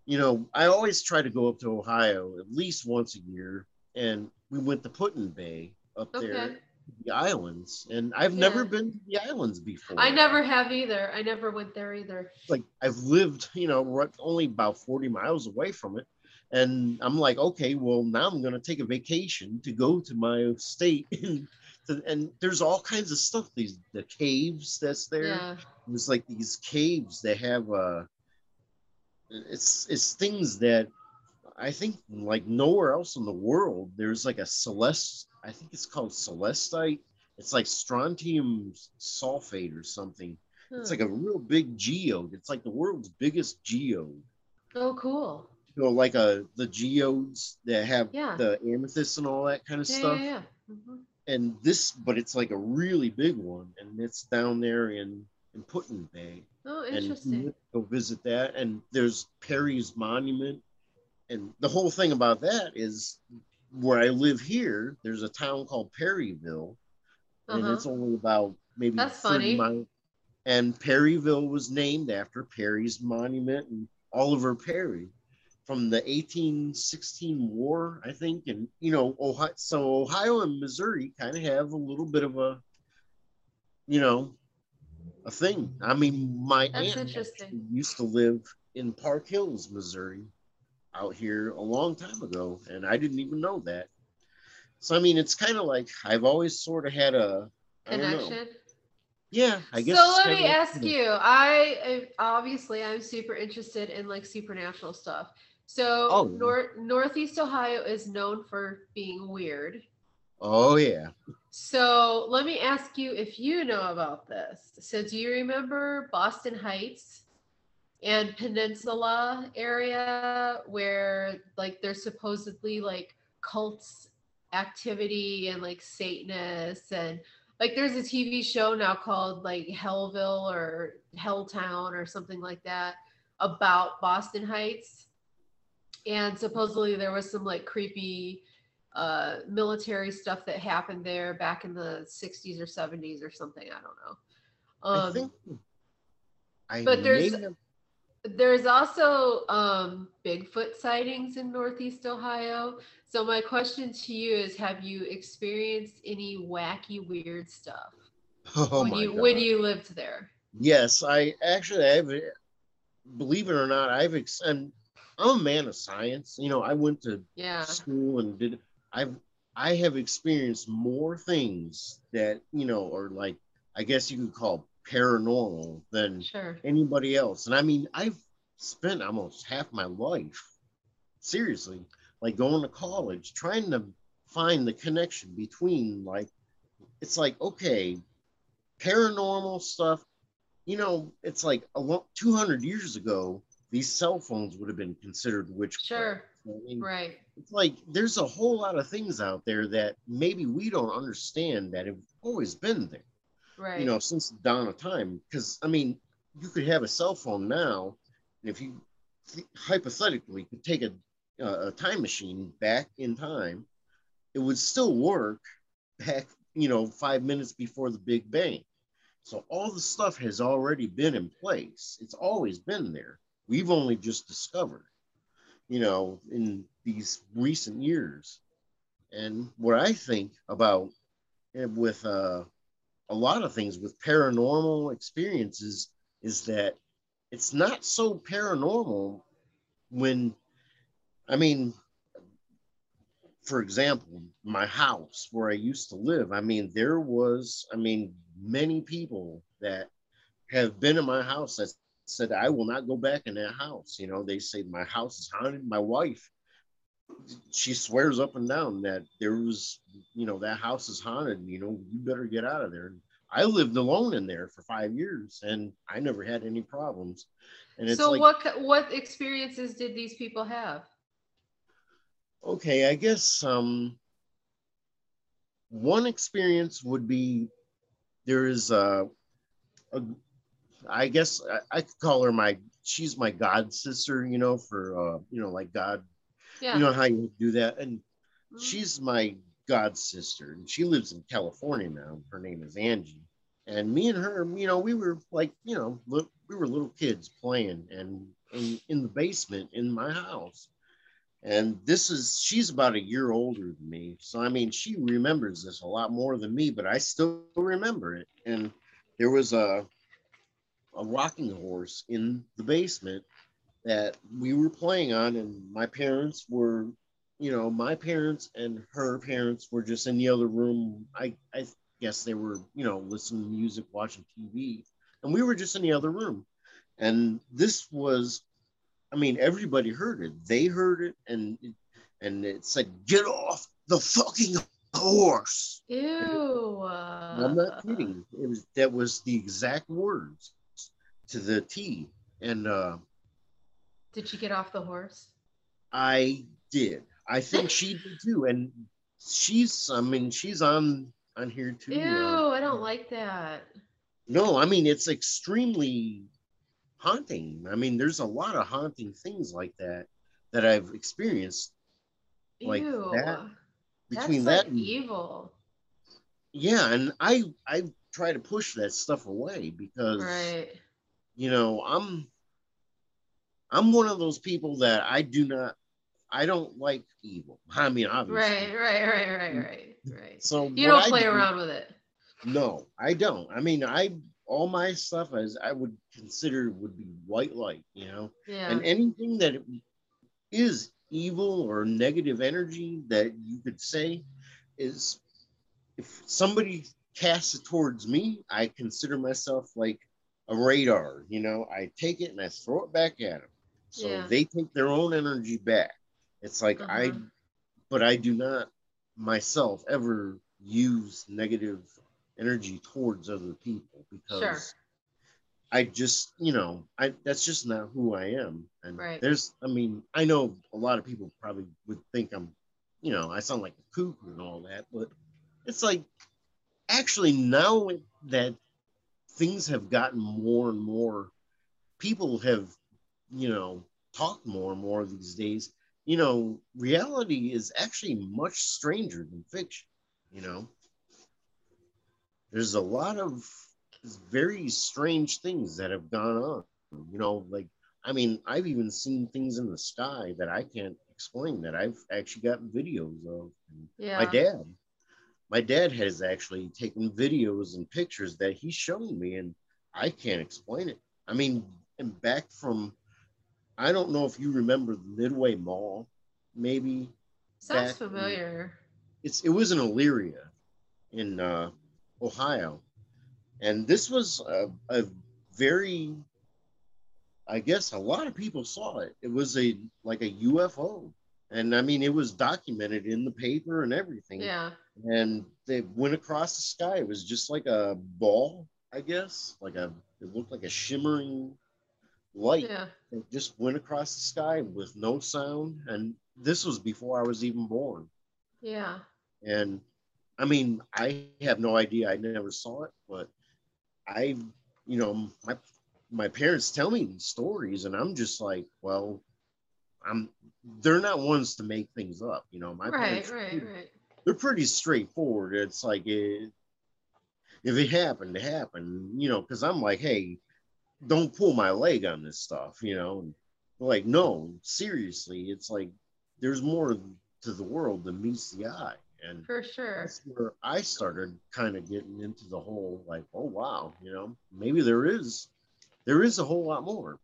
[SPEAKER 1] you know, I always try to go up to Ohio at least once a year, and we went to Put-in Bay up
[SPEAKER 2] Okay.
[SPEAKER 1] there, the islands, and I've never been to the islands before.
[SPEAKER 2] I never have either. I never went there either.
[SPEAKER 1] like I've lived, you know, right- only about 40 miles away from it. And I'm like, okay, well, now I'm going to take a vacation to go to my state. [laughs] And, to, and there's all kinds of stuff. These, the caves that's there.
[SPEAKER 2] Yeah.
[SPEAKER 1] There's like these caves that have, uh, it's, it's things that I think like nowhere else in the world. There's like a celeste, I think it's called celestite. It's like strontium sulfate or something. It's like a real big geode. It's like the world's biggest geode.
[SPEAKER 2] oh, cool.
[SPEAKER 1] You know, like a the geodes that have
[SPEAKER 2] Yeah.
[SPEAKER 1] the amethyst and all that kind of
[SPEAKER 2] Yeah,
[SPEAKER 1] stuff.
[SPEAKER 2] yeah, yeah. Mhm.
[SPEAKER 1] And this, but it's like a really big one, and it's down there in in Put-in Bay.
[SPEAKER 2] Oh, interesting.
[SPEAKER 1] go visit that. And there's Perry's monument, and the whole thing about that is where I live here. There's a town called Perryville, and
[SPEAKER 2] Uh-huh.
[SPEAKER 1] it's only about maybe
[SPEAKER 2] That's
[SPEAKER 1] 30
[SPEAKER 2] funny.
[SPEAKER 1] miles. And Perryville was named after Perry's monument and Oliver Perry from the 1816 war, I think. And you know, Ohio, so Ohio and Missouri kind of have a little bit of a, you know, a thing. I mean, my
[SPEAKER 2] That's
[SPEAKER 1] aunt used to live in Park Hills, Missouri, out here a long time ago, and I didn't even know that. So I mean, it's kind of like I've always sort of had a.
[SPEAKER 2] Connection.
[SPEAKER 1] Yeah, I guess.
[SPEAKER 2] so let me ask you. I I- obviously I'm super interested in like supernatural stuff. So
[SPEAKER 1] Oh.
[SPEAKER 2] Nor- Northeast Ohio is known for being weird.
[SPEAKER 1] Oh yeah.
[SPEAKER 2] So let me ask you if you know about this. So do you remember Boston Heights and Peninsula area where like there's supposedly like cults activity and like Satanists and like there's a TV show now called like Hellville or Helltown or something like that about Boston Heights. And supposedly there was some like creepy uh, military stuff that happened there back in the 60s or 70s or something. I don't know.
[SPEAKER 1] I
[SPEAKER 2] Um,
[SPEAKER 1] think. I
[SPEAKER 2] but there's-
[SPEAKER 1] have-
[SPEAKER 2] there's also um, Bigfoot sightings in Northeast Ohio. So my question to you is: Have you experienced any wacky, weird stuff [laughs]
[SPEAKER 1] oh
[SPEAKER 2] when you
[SPEAKER 1] God.
[SPEAKER 2] when you lived there?
[SPEAKER 1] Yes, I actually I've Believe it or not, I've. Ex- I'm, I'm a man of science. You know, I went to
[SPEAKER 2] Yeah.
[SPEAKER 1] school and did. I've. I have experienced more things that you know are like. I guess you could call paranormal than
[SPEAKER 2] Sure.
[SPEAKER 1] anybody else. And I mean, I've spent almost half my life, seriously, like going to college, trying to find the connection between like, it's like, okay, paranormal stuff, you know, it's like a lo- 200 years ago, these cell phones would have been considered witchcraft.
[SPEAKER 2] Sure.
[SPEAKER 1] I mean,
[SPEAKER 2] Right.
[SPEAKER 1] it's like there's a whole lot of things out there that maybe we don't understand that have always been there
[SPEAKER 2] Right.
[SPEAKER 1] you know, since the dawn of time. Because I mean, you could have a cell phone now, and if you th- hypothetically could take a, a time machine back in time, it would still work back, you know, five minutes before the Big Bang. So all the stuff has already been in place. It's always been there. We've only just discovered, you know, in these recent years. And what I think about eh, with uh, a lot of things with paranormal experiences is that it's not so paranormal when, I mean, for example, my house where I used to live, I mean, there was, I mean, many people that have been in my house that said, I will not go back in that house. You know, they say my house is haunted. My wife, she swears up and down that there was, you know, that house is haunted. You know, you better get out of there. I lived alone in there for five years and I never had any problems.
[SPEAKER 2] And so like, what what experiences did these people have?
[SPEAKER 1] Okay, I guess um one experience would be there is a, a I guess I, I could call her my she's my god sister, you know, for uh, you know, like God. Yeah. You know how you do that. And mm-hmm. she's my god sister, and she lives in California now. Her name is Angie. And me and her, you know, we were like, you know, look, we were little kids playing and in, in the basement in my house. And this is, she's about a year older than me. So, I mean, she remembers this a lot more than me, but I still remember it. And there was a, a rocking horse in the basement that we were playing on, and my parents were, you know, my parents and her parents were just in the other room. I, I guess they were, you know, listening to music, watching TV, and we were just in the other room. And this was, I mean, everybody heard it. They heard it, and and it said, "Get off the fucking horse."
[SPEAKER 2] Ew.
[SPEAKER 1] I'm not kidding. It was that was the exact words to the T. And uh,
[SPEAKER 2] did she get off the horse?
[SPEAKER 1] I did. I think she did too. And she's, I mean, she's on on here too.
[SPEAKER 2] Ew, uh, I don't like that.
[SPEAKER 1] No, I mean it's extremely haunting. I mean, there's a lot of haunting things like that that I've experienced. Like Ew. that
[SPEAKER 2] between That's that like and, evil.
[SPEAKER 1] Yeah, and I I try to push that stuff away because
[SPEAKER 2] right
[SPEAKER 1] you know, I'm I'm one of those people that I do not I don't like evil. [laughs] I mean, obviously.
[SPEAKER 2] Right, right, right, right, right, right.
[SPEAKER 1] So
[SPEAKER 2] you don't play do, around with it.
[SPEAKER 1] No, I don't. I mean, I all my stuff as I would consider would be white light, you know.
[SPEAKER 2] Yeah.
[SPEAKER 1] And anything that is evil or negative energy that you could say is if somebody casts it towards me, I consider myself like a radar. You know, I take it and I throw it back at them. So yeah. they take their own energy back. It's like uh-huh. I, but I do not myself ever use negative energy towards other people because sure. I just, you know, I that's just not who I am. And right. there's, I mean, I know a lot of people probably would think I'm, you know, I sound like a kook and all that, but it's like actually now that things have gotten more and more people have you know talked more and more these days you know reality is actually much stranger than fiction you know there's a lot of very strange things that have gone on you know like i mean i've even seen things in the sky that i can't explain that i've actually gotten videos of yeah. my dad my dad has actually taken videos and pictures that he's shown me and I can't explain it. I mean, and back from I don't know if you remember the Midway Mall, maybe.
[SPEAKER 2] Sounds familiar.
[SPEAKER 1] it's it was in Elyria in uh, Ohio. And this was a, a very I guess a lot of people saw it. It was a like a UFO. And I mean it was documented in the paper and everything.
[SPEAKER 2] Yeah
[SPEAKER 1] and they went across the sky. It was just like a ball, I guess, like a it looked like a shimmering light.
[SPEAKER 2] Yeah.
[SPEAKER 1] It just went across the sky with no sound, and this was before I was even born.
[SPEAKER 2] Yeah.
[SPEAKER 1] And I mean, I have no idea. I never saw it, but I, you know, my my parents tell me these stories, and I'm just like, well, I'm. They're not ones to make things up, you know. My
[SPEAKER 2] right, parents, right, right
[SPEAKER 1] they're pretty straightforward. It's like it, if it happened, it happened, you know, because I'm like, hey, don't pull my leg on this stuff, you know. Like, no, seriously, it's like there's more to the world than meets the eye. And
[SPEAKER 2] For sure.
[SPEAKER 1] that's where I started kind of getting into the whole like, oh wow, you know, maybe there is there is a whole lot more.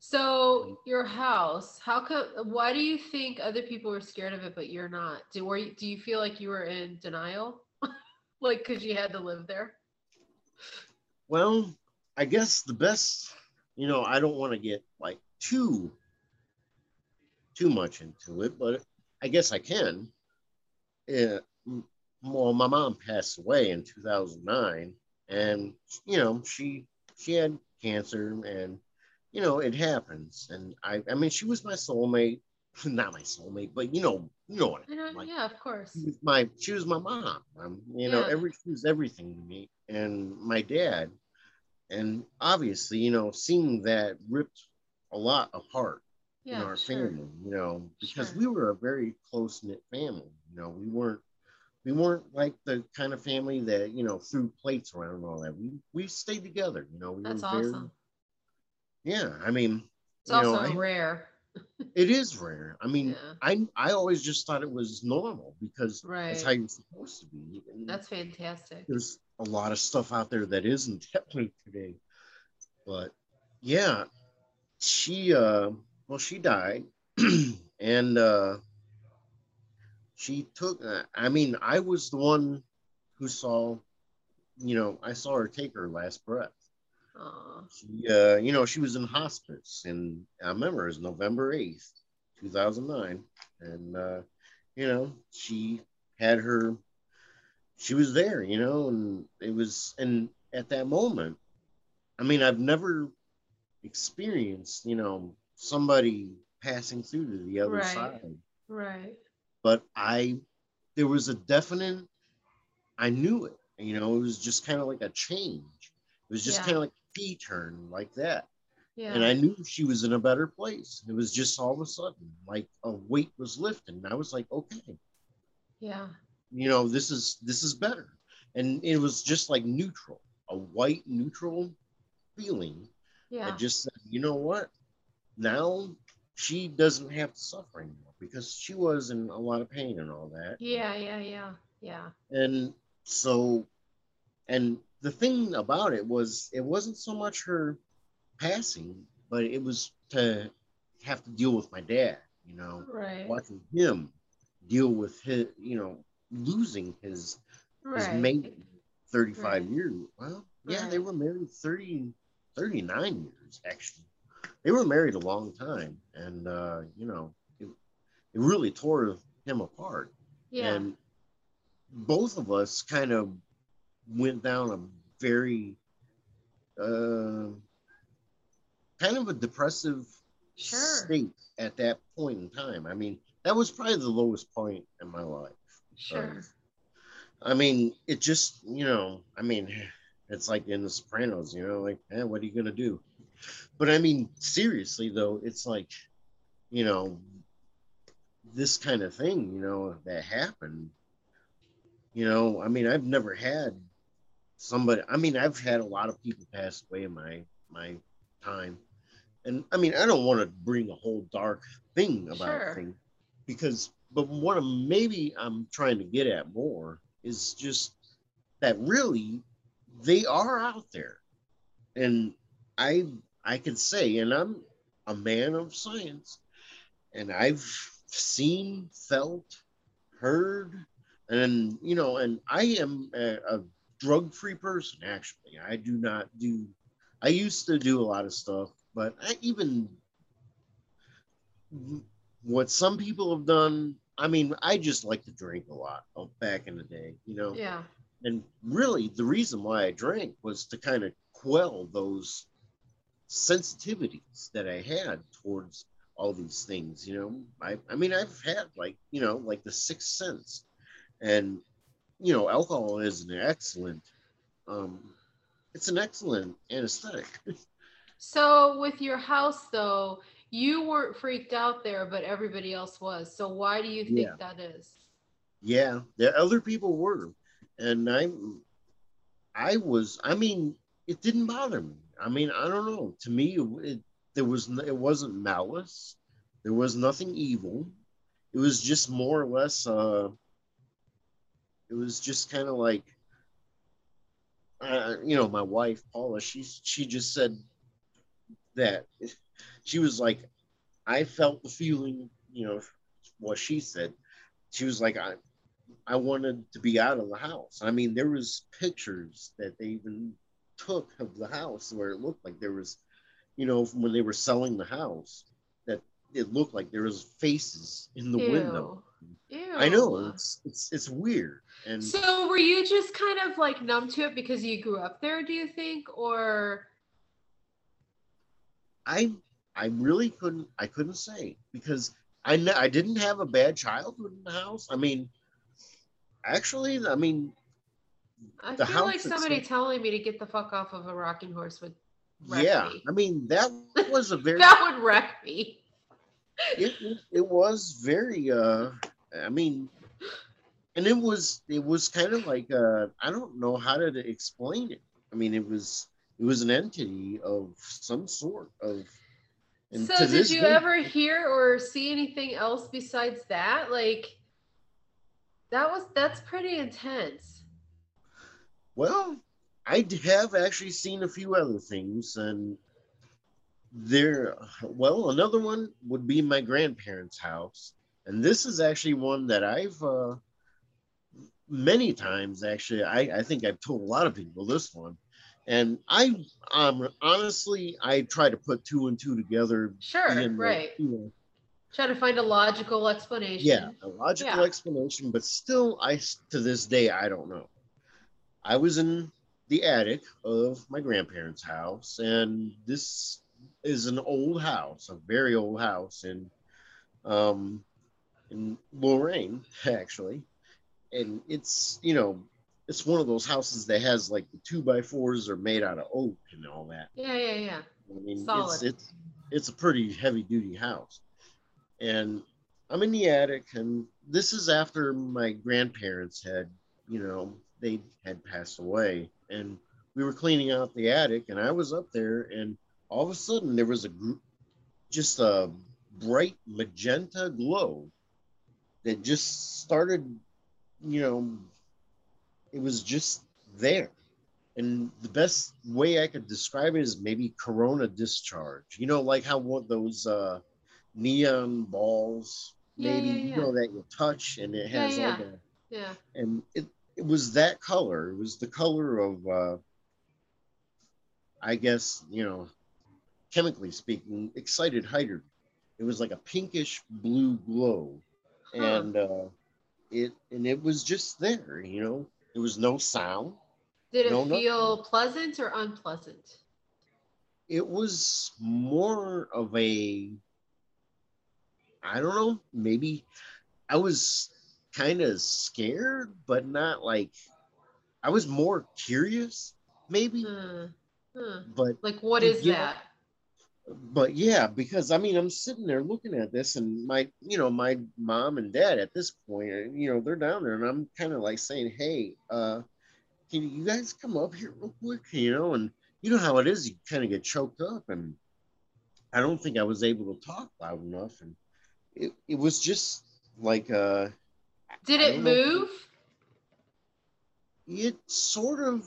[SPEAKER 2] So your house, how come? Why do you think other people were scared of it, but you're not? Do were you, do you feel like you were in denial, [laughs] like because you had to live there?
[SPEAKER 1] Well, I guess the best, you know, I don't want to get like too too much into it, but I guess I can. Yeah, well, my mom passed away in 2009, and you know, she she had cancer, and you know, it happens. And I, I mean, she was my soulmate, [laughs] not my soulmate, but you know, you know what I mean. Like,
[SPEAKER 2] yeah, of course.
[SPEAKER 1] she was my she was my mom. Um, you know,
[SPEAKER 2] Yeah.
[SPEAKER 1] every she was everything to me, and my dad, and obviously, you know, seeing that ripped a lot apart in our
[SPEAKER 2] sure.
[SPEAKER 1] family. You know, because
[SPEAKER 2] Sure.
[SPEAKER 1] we were a very close knit family. You know, we weren't we weren't like the kind of family that you know threw plates around and all that. We we stayed together. You know, we
[SPEAKER 2] That's
[SPEAKER 1] were very
[SPEAKER 2] awesome.
[SPEAKER 1] yeah. I mean,
[SPEAKER 2] It's
[SPEAKER 1] know,
[SPEAKER 2] also
[SPEAKER 1] I-
[SPEAKER 2] rare.
[SPEAKER 1] It is rare. I mean,
[SPEAKER 2] Yeah.
[SPEAKER 1] I I always just thought it was normal because
[SPEAKER 2] Right.
[SPEAKER 1] that's how you're supposed to be. And
[SPEAKER 2] That's fantastic.
[SPEAKER 1] there's a lot of stuff out there that isn't [laughs] way today. But yeah, she uh well she died [clears throat] and uh she took uh, I mean I was the one who saw you know I saw her take her last breath.
[SPEAKER 2] Aw.
[SPEAKER 1] She uh you know she was in hospice and I remember it was November 8th, 2009 and uh you know she had her she was there, you know, and it was, and at that moment, I mean, I've never experienced, you know, somebody passing through to the other
[SPEAKER 2] Right.
[SPEAKER 1] side,
[SPEAKER 2] Right.
[SPEAKER 1] but I, there was a definite, I knew it, you know, it was just kind of like a change. It was just
[SPEAKER 2] Yeah.
[SPEAKER 1] kind of like turn like that.
[SPEAKER 2] Yeah.
[SPEAKER 1] And I knew she was in a better place. It was just all of a sudden, like a weight was lifted. And I was like, okay,
[SPEAKER 2] yeah.
[SPEAKER 1] you know this is this is better and it was just like neutral a white neutral feeling
[SPEAKER 2] Yeah.
[SPEAKER 1] that just said you know what now she doesn't have to suffer anymore because she was in a lot of pain and all that
[SPEAKER 2] Yeah. Yeah. Yeah. Yeah.
[SPEAKER 1] and so and the thing about it was it wasn't so much her passing but it was to have to deal with my dad you know
[SPEAKER 2] Right.
[SPEAKER 1] watching him deal with his you know losing his his
[SPEAKER 2] Right.
[SPEAKER 1] mate 35
[SPEAKER 2] Right.
[SPEAKER 1] years. Well, yeah, they were married 30, 39 years actually. They were married a long time, and uh, you know, it, it really tore him apart.
[SPEAKER 2] Yeah.
[SPEAKER 1] And both of us kind of went down a very uh, kind of a depressive
[SPEAKER 2] Sure.
[SPEAKER 1] state at that point in time. I mean, that was probably the lowest point in my life.
[SPEAKER 2] Sure.
[SPEAKER 1] Um, I mean, it just, you know, I mean, it's like in The Sopranos, you know, like, eh, what are you going to do? But I mean, seriously, though, it's like, you know, this kind of thing, you know, that happened, you know, I mean, I've never had somebody, I mean, I've had a lot of people pass away in my, my time. And I mean, I don't want to bring a whole dark thing about
[SPEAKER 2] Sure.
[SPEAKER 1] things because, but what I'm, maybe I'm trying to get at more is just that really they are out there. And I, I can say, and I'm a man of science, and I've seen, felt, heard, and you know, and I am a, a drug-free person. Actually, I do not do. I used to do a lot of stuff, but I even what some people have done. I mean, I just like to drink a lot uh, back in the day, you know.
[SPEAKER 2] Yeah.
[SPEAKER 1] And really, the reason why I drank was to kind of quell those sensitivities that I had towards all these things. You know, I, I mean, I've had like, you know, like the sixth sense, and you know, alcohol is an excellent, um, it's an excellent anesthetic. [laughs]
[SPEAKER 2] So with your house though, you weren't freaked out there, but everybody else was. So why do you think
[SPEAKER 1] Yeah.
[SPEAKER 2] that is?
[SPEAKER 1] Yeah, the other people were, and I, I was. I mean, it didn't bother me. I mean, I don't know. To me, it, it there was it wasn't malice. There was nothing evil. it was just more or less uh it was just kind of like uh, you know my wife paula she she just said that she was like i felt the feeling you know what she said. She was like i i wanted to be out of the house. I mean there was pictures that they even took of the house where it looked like there was you know when they were selling the house that it looked like there was faces in the
[SPEAKER 2] Ew.
[SPEAKER 1] window
[SPEAKER 2] Ew.
[SPEAKER 1] i know it's it's it's weird and
[SPEAKER 2] So were you just kind of like numb to it because you grew up there, do you think? Or
[SPEAKER 1] I I really couldn't I couldn't say because I kn- I didn't have a bad childhood in the house. I mean, actually, I mean,
[SPEAKER 2] I feel like somebody
[SPEAKER 1] itself-
[SPEAKER 2] telling me to get the fuck off of a rocking horse would wreck
[SPEAKER 1] yeah,
[SPEAKER 2] me.
[SPEAKER 1] I mean that was a [laughs] very
[SPEAKER 2] That would wreck me.
[SPEAKER 1] it, it, it was very uh I mean, and it was it was kind of like uh I don't know how to explain it. I mean, it was it was an entity of some sort of.
[SPEAKER 2] so did you
[SPEAKER 1] day-
[SPEAKER 2] ever hear or see anything else besides that? Like that was that's pretty intense.
[SPEAKER 1] Well, I have actually seen a few other things, and there. Well, another one would be my grandparents' house, and this is actually one that I've uh, many times actually. I I think I've told a lot of people this one, and I um honestly I try to put two and two together.
[SPEAKER 2] Sure,
[SPEAKER 1] being the-
[SPEAKER 2] right.
[SPEAKER 1] you know,
[SPEAKER 2] Try to find a logical explanation.
[SPEAKER 1] yeah, a logical
[SPEAKER 2] Yeah.
[SPEAKER 1] explanation, but still, I to this day I don't know. I was in the attic of my grandparents' house, and this is an old house, a very old house and um in Lorain, [laughs] actually, and it's you know it's one of those houses that has like the two by fours are made out of oak and all that.
[SPEAKER 2] Yeah, yeah, yeah.
[SPEAKER 1] I mean,
[SPEAKER 2] Solid.
[SPEAKER 1] it's it's it's a pretty heavy duty house, and I'm in the attic, and this is after my grandparents had, you know, they had passed away, and we were cleaning out the attic, and I was up there, and all of a sudden there was a group, just a bright magenta glow that just started, you know, it was just there and the best way I could describe it is maybe corona discharge. You know, like how what those uh, neon balls,
[SPEAKER 2] Yeah,
[SPEAKER 1] maybe
[SPEAKER 2] yeah,
[SPEAKER 1] you know that you touch and it has
[SPEAKER 2] yeah.
[SPEAKER 1] all the
[SPEAKER 2] Yeah.
[SPEAKER 1] and it it was that color. It was the color of uh, I guess you know, chemically speaking, excited hydrogen. It was like a pinkish blue glow,
[SPEAKER 2] Huh.
[SPEAKER 1] and uh, it and it was just there. You know, there was no sound.
[SPEAKER 2] Did it
[SPEAKER 1] No,
[SPEAKER 2] feel pleasant or unpleasant?
[SPEAKER 1] it was more of a i don't know maybe i was kind of scared but not like i was more curious maybe
[SPEAKER 2] Hmm. Huh.
[SPEAKER 1] but
[SPEAKER 2] Like what is that?
[SPEAKER 1] But yeah because i mean i'm sitting there looking at this and my you know my mom and dad at this point uh, you know they're down there and i'm kind of like saying hey uh can you guys come up here real quick you know and you know how it is you kind of get choked up and i don't think i was able to talk loud enough and it, it was just like uh
[SPEAKER 2] Did it
[SPEAKER 1] don't know.
[SPEAKER 2] move?
[SPEAKER 1] it sort of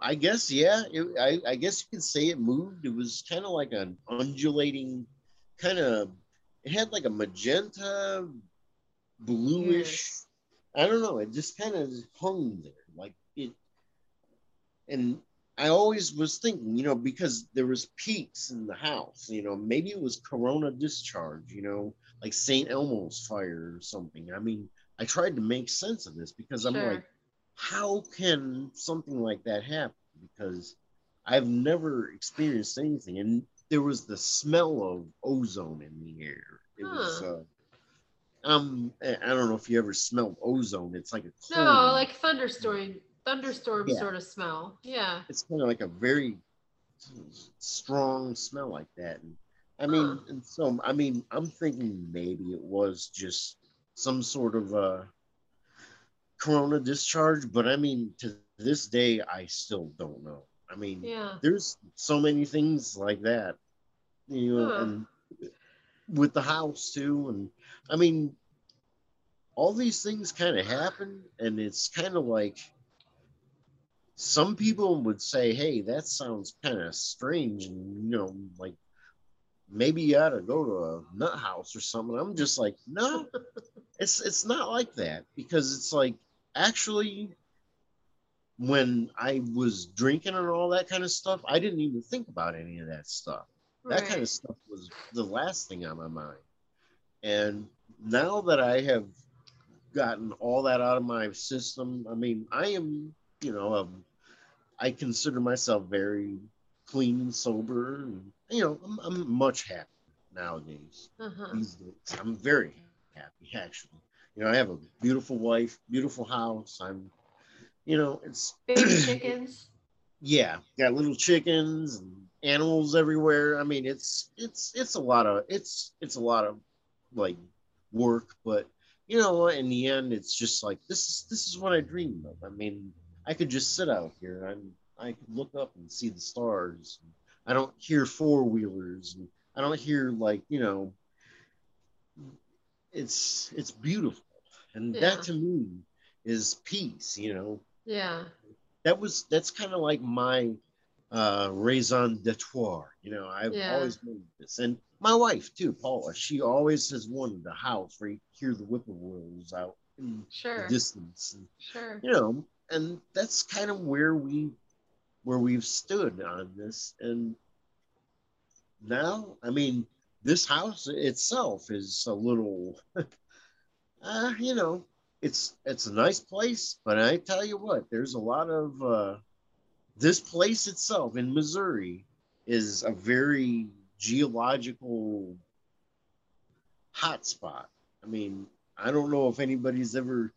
[SPEAKER 1] i guess yeah it, I, I guess you could say it moved. It was kind of like an undulating kind of it had like a magenta bluish i don't know it just kind of hung there like it and i always was thinking you know because there was peaks in the house you know maybe it was corona discharge you know like st elmo's fire or something. I mean i tried to make sense of this because i'm
[SPEAKER 2] Sure.
[SPEAKER 1] like how can something like that happen? Because I've never experienced anything, and there was the smell of ozone in the air. It was.
[SPEAKER 2] Huh.
[SPEAKER 1] Uh, um, I don't know if you ever smelled ozone. It's like a
[SPEAKER 2] No, like thunderstorm, thunderstorm
[SPEAKER 1] Yeah.
[SPEAKER 2] sort of smell. Yeah.
[SPEAKER 1] it's kind of like a very strong smell like that. And I mean,
[SPEAKER 2] Huh.
[SPEAKER 1] and so I mean, I'm thinking maybe it was just some sort of uh corona discharge, but I mean, to this day, I still don't know. I mean,
[SPEAKER 2] Yeah.
[SPEAKER 1] there's so many things like that, you know,
[SPEAKER 2] Huh.
[SPEAKER 1] and with the house too. And I mean, all these things kind of happen, and it's kind of like some people would say, "Hey, that sounds kind of strange," and you know, like maybe you ought to go to a nut house or something. I'm just like, no, [laughs] it's it's not like that because it's like actually when I was drinking and all that kind of stuff, I didn't even think about any of that stuff. Right. That kind of stuff was the last thing on my mind. And now that I have gotten all that out of my system, I mean, I am, you know, um, I consider myself very clean and sober. And, you know, I'm, I'm much happier nowadays. Uh-huh. These days, I'm very happy actually. You know, I have a beautiful wife, beautiful house. I'm, you know, it's [clears throat]
[SPEAKER 2] baby chickens.
[SPEAKER 1] Yeah, got little chickens and animals everywhere. I mean, it's it's it's a lot of it's it's a lot of like work, but you know, in the end, it's just like this is this is what I dreamed of. I mean, I could just sit out here and I could look up and see the stars. I don't hear four wheelers and I don't hear like you know. It's it's beautiful, and yeah. that to me is peace. You know.
[SPEAKER 2] Yeah.
[SPEAKER 1] That was that's kind of like my uh, raison d'etre. You know, I've yeah. always wanted this, and my wife too, Paula. She always has wanted a house where you hear the whippoorwills out in sure. the distance. And,
[SPEAKER 2] sure.
[SPEAKER 1] You know, and that's kind of where we where we've stood on this, and now, I mean, this house itself is a little, [laughs] uh, you know, it's it's a nice place, but I tell you what, there's a lot of uh, this place itself in Missouri is a very geological hotspot. I mean, I don't know if anybody's ever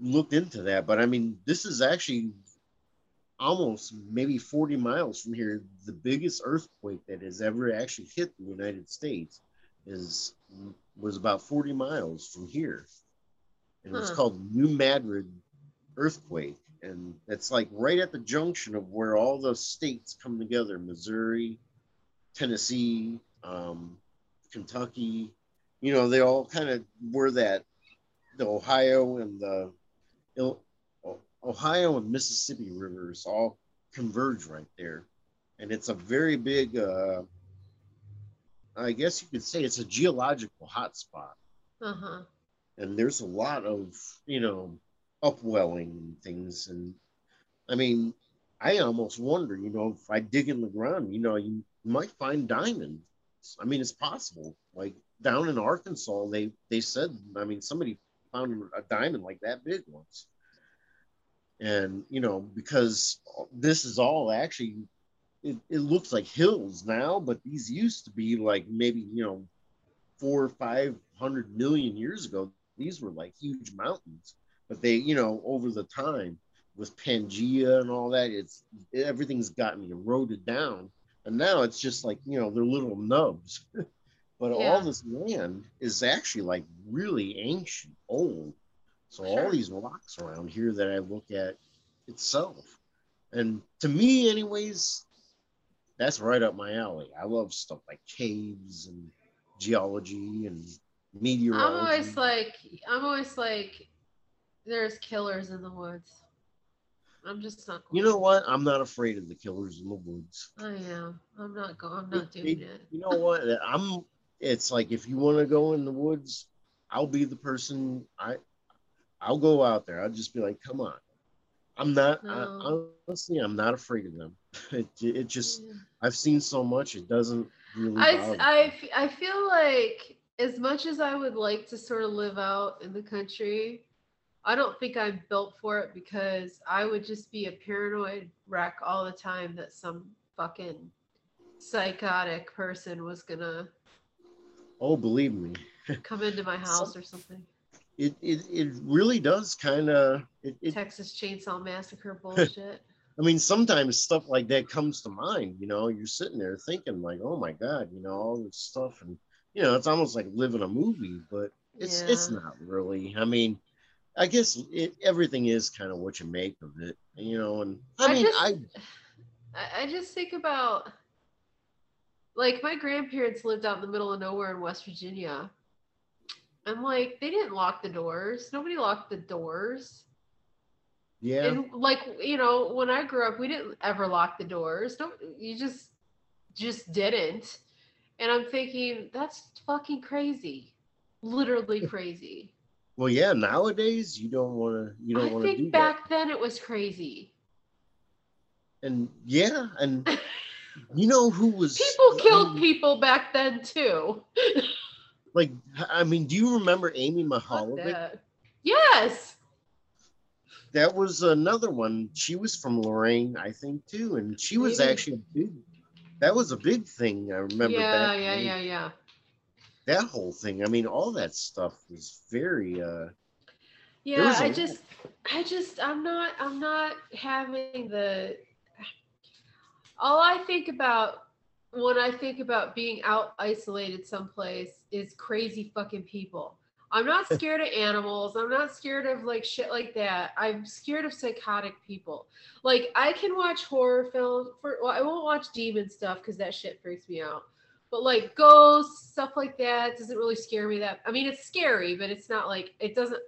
[SPEAKER 1] looked into that, but I mean, this is actually almost maybe 40 miles from here. The biggest earthquake that has ever actually hit the United States is was about 40 miles from here. And huh. it's called New Madrid earthquake and it's like right at the junction of where all the states come together missouri tennessee um, kentucky you know they all kind of were that the ohio and the ohio and mississippi rivers all converge right there and it's a very big uh, i guess you could say it's a geological hotspot uh-huh. and there's a lot of you know upwelling and things. And I mean, I almost wonder, you know, if I dig in the ground, you know, you might find diamonds. I mean, it's possible. Like down in Arkansas, they they said, I mean, somebody found a diamond like that big once. And you know, because this is all actually, it, it looks like hills now, but these used to be like maybe you know, four or five hundred million years ago. These were like huge mountains but they you know over the time with pangea and all that it's everything's gotten eroded down and now it's just like you know they're little nubs [laughs] but yeah. all this land is actually like really ancient old so sure. all these rocks around here that i look at itself and to me anyways that's right up my alley i love stuff like caves and geology and meteorology
[SPEAKER 2] i'm always like i'm always like there's killers in the woods. I'm just not.
[SPEAKER 1] Going. You know what? I'm not afraid of the killers in the woods.
[SPEAKER 2] I am. I'm not going. I'm not doing it,
[SPEAKER 1] it. You know what? I'm. It's like if you want to go in the woods, I'll be the person. I. I'll go out there. I'll just be like, come on. I'm not. No. I, oh. honestly, I'm not afraid of them. [laughs] It, it just. Yeah. I've seen so much. It doesn't really.
[SPEAKER 2] I, I I feel like as much as I would like to sort of live out in the country, I don't think I'm built for it because I would just be a paranoid wreck all the time that some fucking psychotic person was gonna.
[SPEAKER 1] Oh, believe me.
[SPEAKER 2] come into my [laughs] house or something.
[SPEAKER 1] It it, it really does kind of.
[SPEAKER 2] Texas Chainsaw Massacre [laughs] bullshit.
[SPEAKER 1] I mean, sometimes stuff like that comes to mind. You know, you're sitting there thinking like, "Oh my god," you know, all this stuff, and you know, it's almost like living a movie, but it's yeah. it's not really. I mean, I guess it, everything is kind of what you make of it, you know. And I, I mean, just, [sighs] I
[SPEAKER 2] I just think about like my grandparents lived out in the middle of nowhere in West Virginia, I'm like, they didn't lock the doors. Nobody locked the doors.
[SPEAKER 1] Yeah.
[SPEAKER 2] And like, you know, when I grew up, we didn't ever lock the doors. No, you just just didn't. And I'm thinking, that's fucking crazy. Literally crazy.
[SPEAKER 1] Well, yeah. Nowadays, you don't want to. You don't
[SPEAKER 2] I
[SPEAKER 1] want to do
[SPEAKER 2] think back then it was crazy.
[SPEAKER 1] And yeah, and [laughs] you know who was
[SPEAKER 2] People killed people back then too. [laughs]
[SPEAKER 1] Like, I mean, do you remember Amy
[SPEAKER 2] Mihaljevic? Yes.
[SPEAKER 1] That was another one. She was from Lorain, I think, too, and she was
[SPEAKER 2] Maybe.
[SPEAKER 1] actually big. That was a big thing. I remember.
[SPEAKER 2] Yeah,
[SPEAKER 1] back
[SPEAKER 2] yeah,
[SPEAKER 1] then.
[SPEAKER 2] yeah, yeah.
[SPEAKER 1] That whole thing. I mean, all that stuff was very. uh
[SPEAKER 2] Yeah, I just I just I'm not I'm not having the all I think about when I think about being out isolated someplace is crazy fucking people. I'm not [laughs] scared of animals. I'm not scared of like shit like that. I'm scared of psychotic people. Like I can watch horror films for well, I won't watch demon stuff because that shit freaks me out. But like ghosts, stuff like that doesn't really scare me that I mean it's scary, but it's not like it doesn't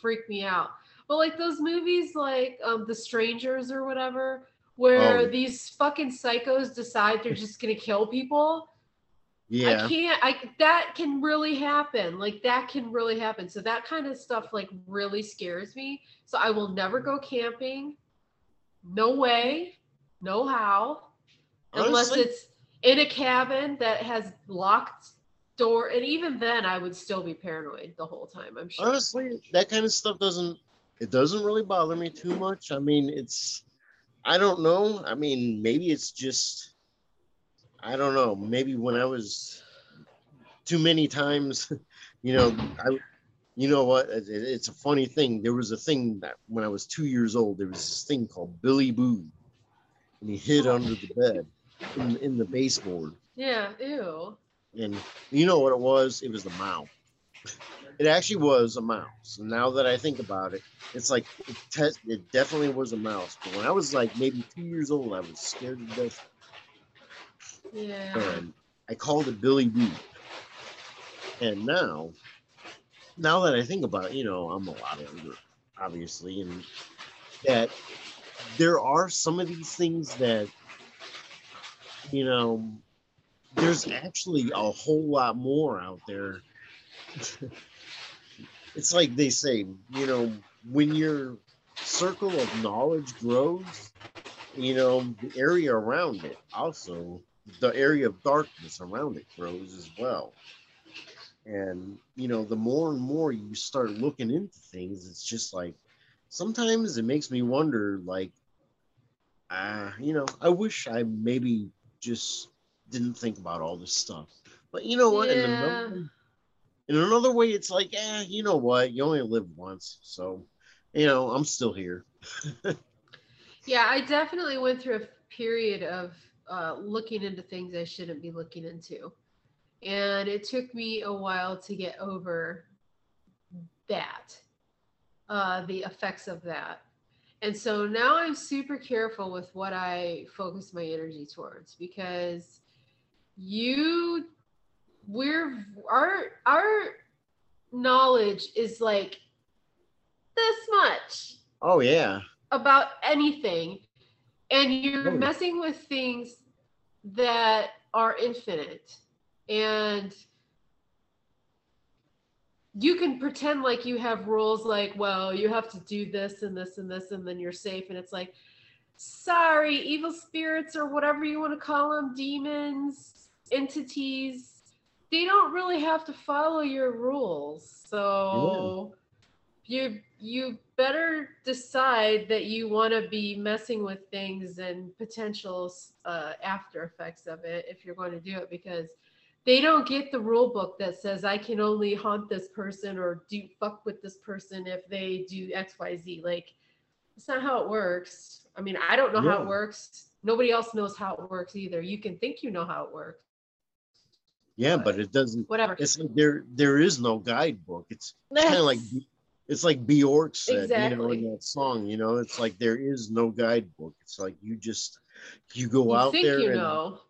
[SPEAKER 2] freak me out. But like those movies like um The Strangers or whatever, where
[SPEAKER 1] Oh.
[SPEAKER 2] these fucking psychos decide they're just gonna kill people.
[SPEAKER 1] Yeah.
[SPEAKER 2] I can't I that can really happen. Like that can really happen. So that kind of stuff like really scares me. So I will never go camping. No way. No how. Unless
[SPEAKER 1] Honestly-
[SPEAKER 2] it's in a cabin that has locked door and even then I would still be paranoid the whole time, I'm sure.
[SPEAKER 1] honestly that kind of stuff doesn't it doesn't really bother me too much i mean it's i don't know i mean maybe it's just i don't know maybe when i was too many times [laughs] you know i you know what it, it- it's a funny thing there was a thing that when i was two years old there was this thing called billy boo and he hid oh. under the bed in, in the baseboard
[SPEAKER 2] Yeah, ew.
[SPEAKER 1] and you know what it was? It was the mouse. [laughs] It actually was a mouse. Now that I think about it, it's like it, te- it definitely was a mouse. But when I was like maybe two years old, I was scared to death.
[SPEAKER 2] Yeah.
[SPEAKER 1] And I called it Billy Boo. And now, now that I think about it, you know, I'm a lot older, obviously, and that there are some of these things that, you know, there's actually a whole lot more out there. It's like they say, you know, when your circle of knowledge grows, you know, the area around it also, the area of darkness around it grows as well. And, you know, the more and more you start looking into things, it's just like sometimes it makes me wonder, like, uh, you know, I wish I maybe just didn't think about all this stuff. But you know what? In,
[SPEAKER 2] Yeah.
[SPEAKER 1] In another way, it's like, eh, you know what? You only live once. So, you know, I'm still here. [laughs]
[SPEAKER 2] Yeah, I definitely went through a period of uh, looking into things I shouldn't be looking into. And it took me a while to get over that, uh, the effects of that. And so now I'm super careful with what I focus my energy towards because you, we're, our, our knowledge is like this much
[SPEAKER 1] Oh, yeah.
[SPEAKER 2] about anything. And you're
[SPEAKER 1] Oh,
[SPEAKER 2] messing with things that are infinite. And you can pretend like you have rules like well you have to do this and this and this and then you're safe. And it's like sorry evil spirits or whatever you want to call them demons entities they don't really have to follow your rules so you you better decide that you want to be messing with things and potential uh, after effects of it if you're going to do it because they don't get the rule book that says I can only haunt this person or do fuck with this person if they do X Y Z. Like it's not how it works. I mean, I don't know how it works. Nobody else knows how it works either. You can think you know how it works.
[SPEAKER 1] Yeah, but it doesn't.
[SPEAKER 2] Whatever.
[SPEAKER 1] It's like there there is no guidebook. It's kind of like it's like Bjork said, you know, in that song. You know, it's like there is no guidebook. It's like you just you go
[SPEAKER 2] you
[SPEAKER 1] out there
[SPEAKER 2] you
[SPEAKER 1] and
[SPEAKER 2] know.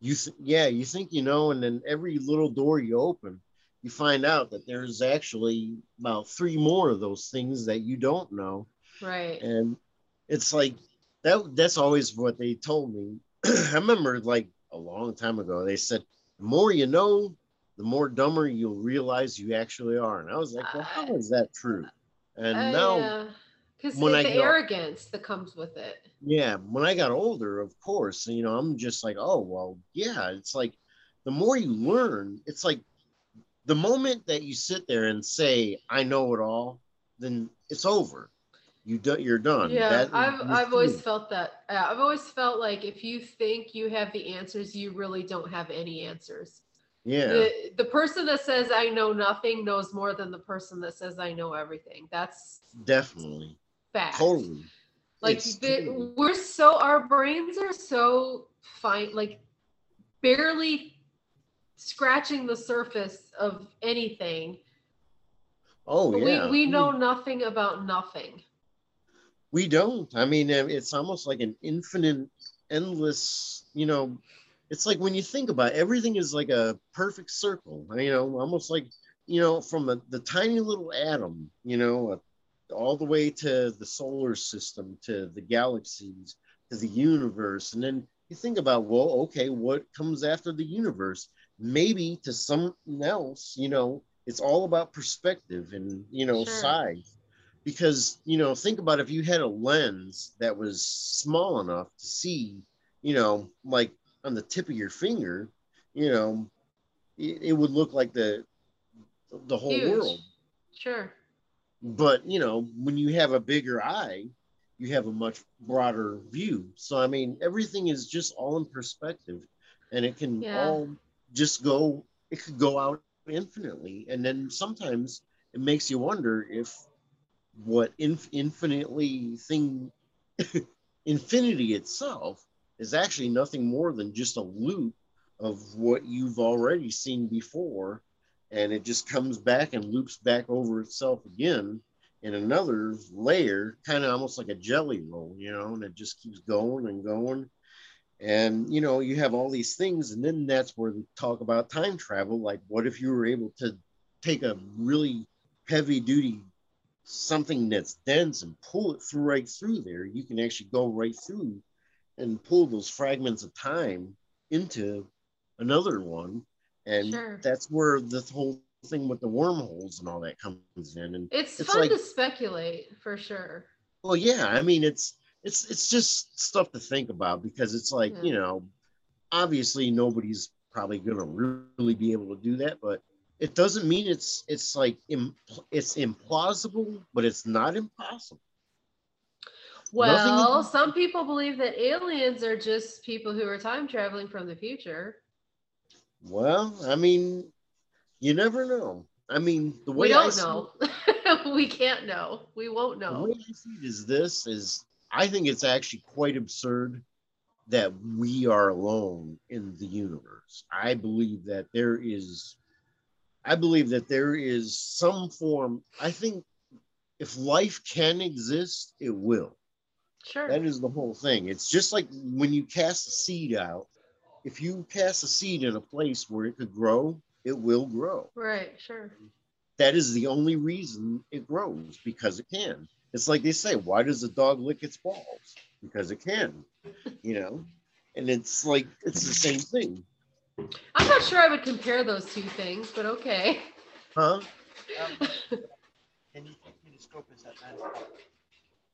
[SPEAKER 1] you th- yeah you think you know, and then every little door you open, you find out that there's actually about three more of those things that you don't know.
[SPEAKER 2] Right.
[SPEAKER 1] And it's like that that's always what they told me. [clears throat] I remember like a long time ago, they said, the more you know, the more dumber you'll realize you actually are. And I was like, well, how is that true? And
[SPEAKER 2] Uh,
[SPEAKER 1] now,
[SPEAKER 2] yeah. Because the
[SPEAKER 1] I
[SPEAKER 2] arrogance that comes with it.
[SPEAKER 1] yeah, when I got older, of course, you know, I'm just like, oh, well, yeah, it's like the more you learn, it's like the moment that you sit there and say, I know it all, then it's over. You do, you're done.
[SPEAKER 2] Yeah,
[SPEAKER 1] That-
[SPEAKER 2] I've I've always felt that. uh, I've always felt like if you think you have the answers, you really don't have any answers.
[SPEAKER 1] yeah.
[SPEAKER 2] The the person that says I know nothing knows more than the person that says I know everything. That's
[SPEAKER 1] Definitely.
[SPEAKER 2] fact.
[SPEAKER 1] Totally.
[SPEAKER 2] Like the, we're so our brains are so fine, like barely scratching the surface of anything.
[SPEAKER 1] Oh yeah.
[SPEAKER 2] we we know
[SPEAKER 1] mean,
[SPEAKER 2] nothing about nothing.
[SPEAKER 1] We don't. I mean, uh, it's almost like an infinite, endless. You know, it's like when you think about it, everything is like a perfect circle. You know, almost like you know from the, the tiny little atom. You know, uh, all the way to the solar system, to the galaxies, to the universe, and then you think about well, okay, what comes after the universe? Maybe to something else. You know, it's all about perspective and you know
[SPEAKER 2] Sure.
[SPEAKER 1] size because you know think about if you had a lens that was small enough to see you know like on the tip of your finger you know it, it would look like the the whole
[SPEAKER 2] Huge.
[SPEAKER 1] world
[SPEAKER 2] Sure.
[SPEAKER 1] but you know when you have a bigger eye you have a much broader view so i mean everything is just all in perspective and it can
[SPEAKER 2] Yeah.
[SPEAKER 1] all just go it could go out infinitely and then sometimes it makes you wonder if what inf- infinitely thing [laughs] infinity itself is actually nothing more than just a loop of what you've already seen before. And it just comes back and loops back over itself again in another layer kind of almost like a jelly roll you know and it just keeps going and going. And you know you have all these things and then that's where we talk about time travel. Like what if you were able to take a really heavy duty something that's dense and pull it through right through there you can actually go right through and pull those fragments of time into another one and
[SPEAKER 2] Sure.
[SPEAKER 1] that's where the whole thing with the wormholes and all that comes in and
[SPEAKER 2] It's,
[SPEAKER 1] It's
[SPEAKER 2] fun
[SPEAKER 1] like-
[SPEAKER 2] to speculate for sure.
[SPEAKER 1] well yeah i mean it's it's it's just stuff to think about because it's like
[SPEAKER 2] Yeah.
[SPEAKER 1] you know obviously nobody's probably gonna really be able to do that but it doesn't mean it's it's like Im- it's implausible but it's not impossible
[SPEAKER 2] Well, some people believe that aliens are just people who are time traveling from the future.
[SPEAKER 1] well i mean you never know i mean the way
[SPEAKER 2] We don't
[SPEAKER 1] see
[SPEAKER 2] know. [laughs] we can't know. We won't
[SPEAKER 1] The
[SPEAKER 2] know.
[SPEAKER 1] way I see it is this is I think it's actually quite absurd that we are alone in the universe. I believe that there is I believe that there is some form I think if life can exist, it will.
[SPEAKER 2] Sure.
[SPEAKER 1] That is the whole thing. It's just like when you cast a seed out, if you cast a seed in a place where it could grow, it will grow
[SPEAKER 2] right. Sure.
[SPEAKER 1] that is the only reason it grows because it can. It's like they say, why does a dog lick its balls? Because it can, you know? And it's like, it's the same thing.
[SPEAKER 2] I'm not sure I would compare those two things, but okay.
[SPEAKER 1] Huh?
[SPEAKER 3] Um, Can you take me to Scopus at nine o'clock?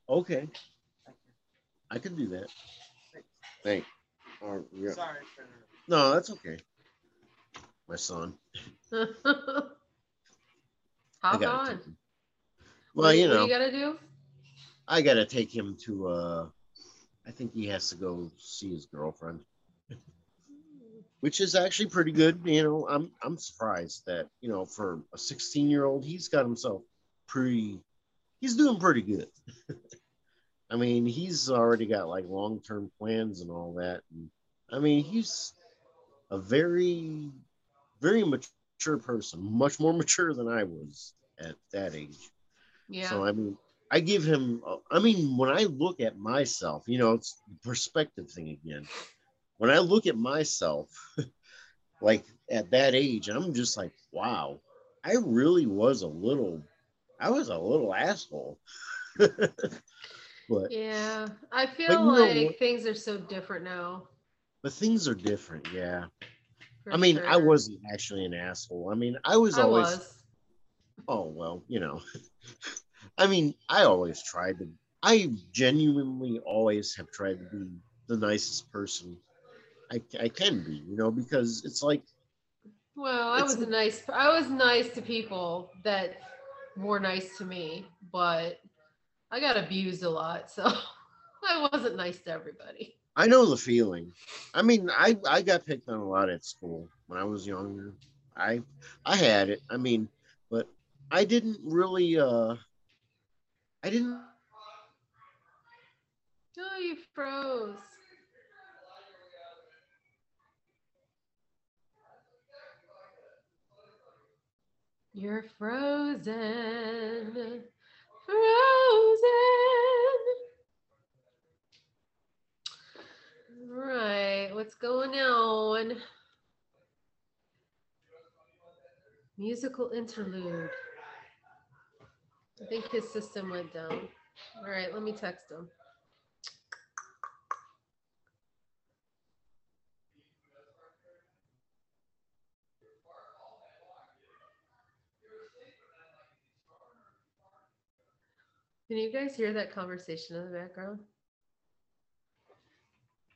[SPEAKER 1] Okay, I can do that. Thank. Or, yeah.
[SPEAKER 3] Sorry for.
[SPEAKER 1] No, that's okay. My son. [laughs]
[SPEAKER 2] Hop
[SPEAKER 1] I gotta
[SPEAKER 2] on.
[SPEAKER 1] take him.
[SPEAKER 2] What
[SPEAKER 1] Well,
[SPEAKER 2] do
[SPEAKER 1] you
[SPEAKER 2] what
[SPEAKER 1] know,
[SPEAKER 2] do you gotta do?
[SPEAKER 1] I gotta take him to. uh I think he has to go see his girlfriend, which is actually pretty good. You know, I'm I'm surprised that you know for a 16 year old, he's got himself pretty. He's doing pretty good. [laughs] I mean, he's already got like long term plans and all that. And I mean, he's a very, very mature person, much more [laughs] mature than I was at that age.
[SPEAKER 2] Yeah.
[SPEAKER 1] So I mean, I give him. I mean, when I look at myself, you know, it's the perspective thing again. When I look at myself, [laughs] like at that age, I'm just like, wow, I really was a little, I was a little asshole. [laughs] but
[SPEAKER 2] Yeah, I feel
[SPEAKER 1] you know
[SPEAKER 2] like things are so different now.
[SPEAKER 1] but things are different. Yeah.
[SPEAKER 2] for
[SPEAKER 1] I mean, I wasn't actually an asshole. I mean, I was
[SPEAKER 2] I
[SPEAKER 1] always.
[SPEAKER 2] was.
[SPEAKER 1] Oh well, you know. [laughs] I mean, I always tried to. I genuinely always have tried to be the nicest person I, I can be, you know, because it's like
[SPEAKER 2] Well, I was a nice. I was nice to people that were nice to me, but I got abused a lot, so [laughs] I wasn't nice to everybody.
[SPEAKER 1] I know the feeling. I mean, I I got picked on a lot at school when I was younger. I I had it. I mean, but I didn't really uh I didn't
[SPEAKER 2] Oh, you froze. You're frozen. Frozen. Right. What's going on? Musical interlude. I think his system went down. All right, let me text him. Can you guys hear that conversation in the background?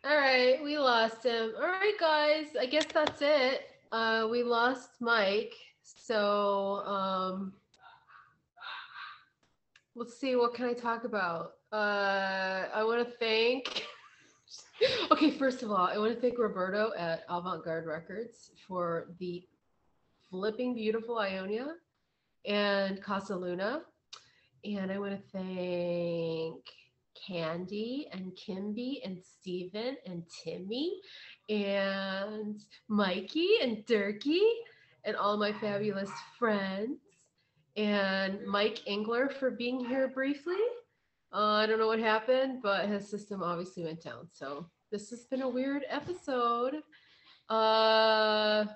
[SPEAKER 2] All right, we lost him. All right, guys, I guess that's it. Uh, we lost Mike. So um, let's see, what can I talk about? Uh, I want to thank. [laughs] okay, first of all, I want to thank Roberto at Avant Garde Records for the flipping beautiful Ionia and Casa Luna. And I want to thank Candy and Kimby and Steven and Timmy and Mikey and Durkee and all my fabulous friends and Mike Engler for being here briefly. Uh, I don't know what happened, but his system obviously went down. So this has been a weird episode. Uh,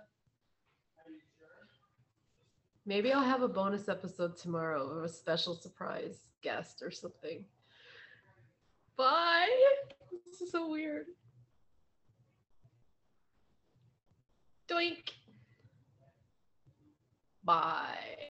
[SPEAKER 2] maybe I'll have a bonus episode tomorrow of a special surprise guest or something. Bye. This is so weird. Doink. Bye.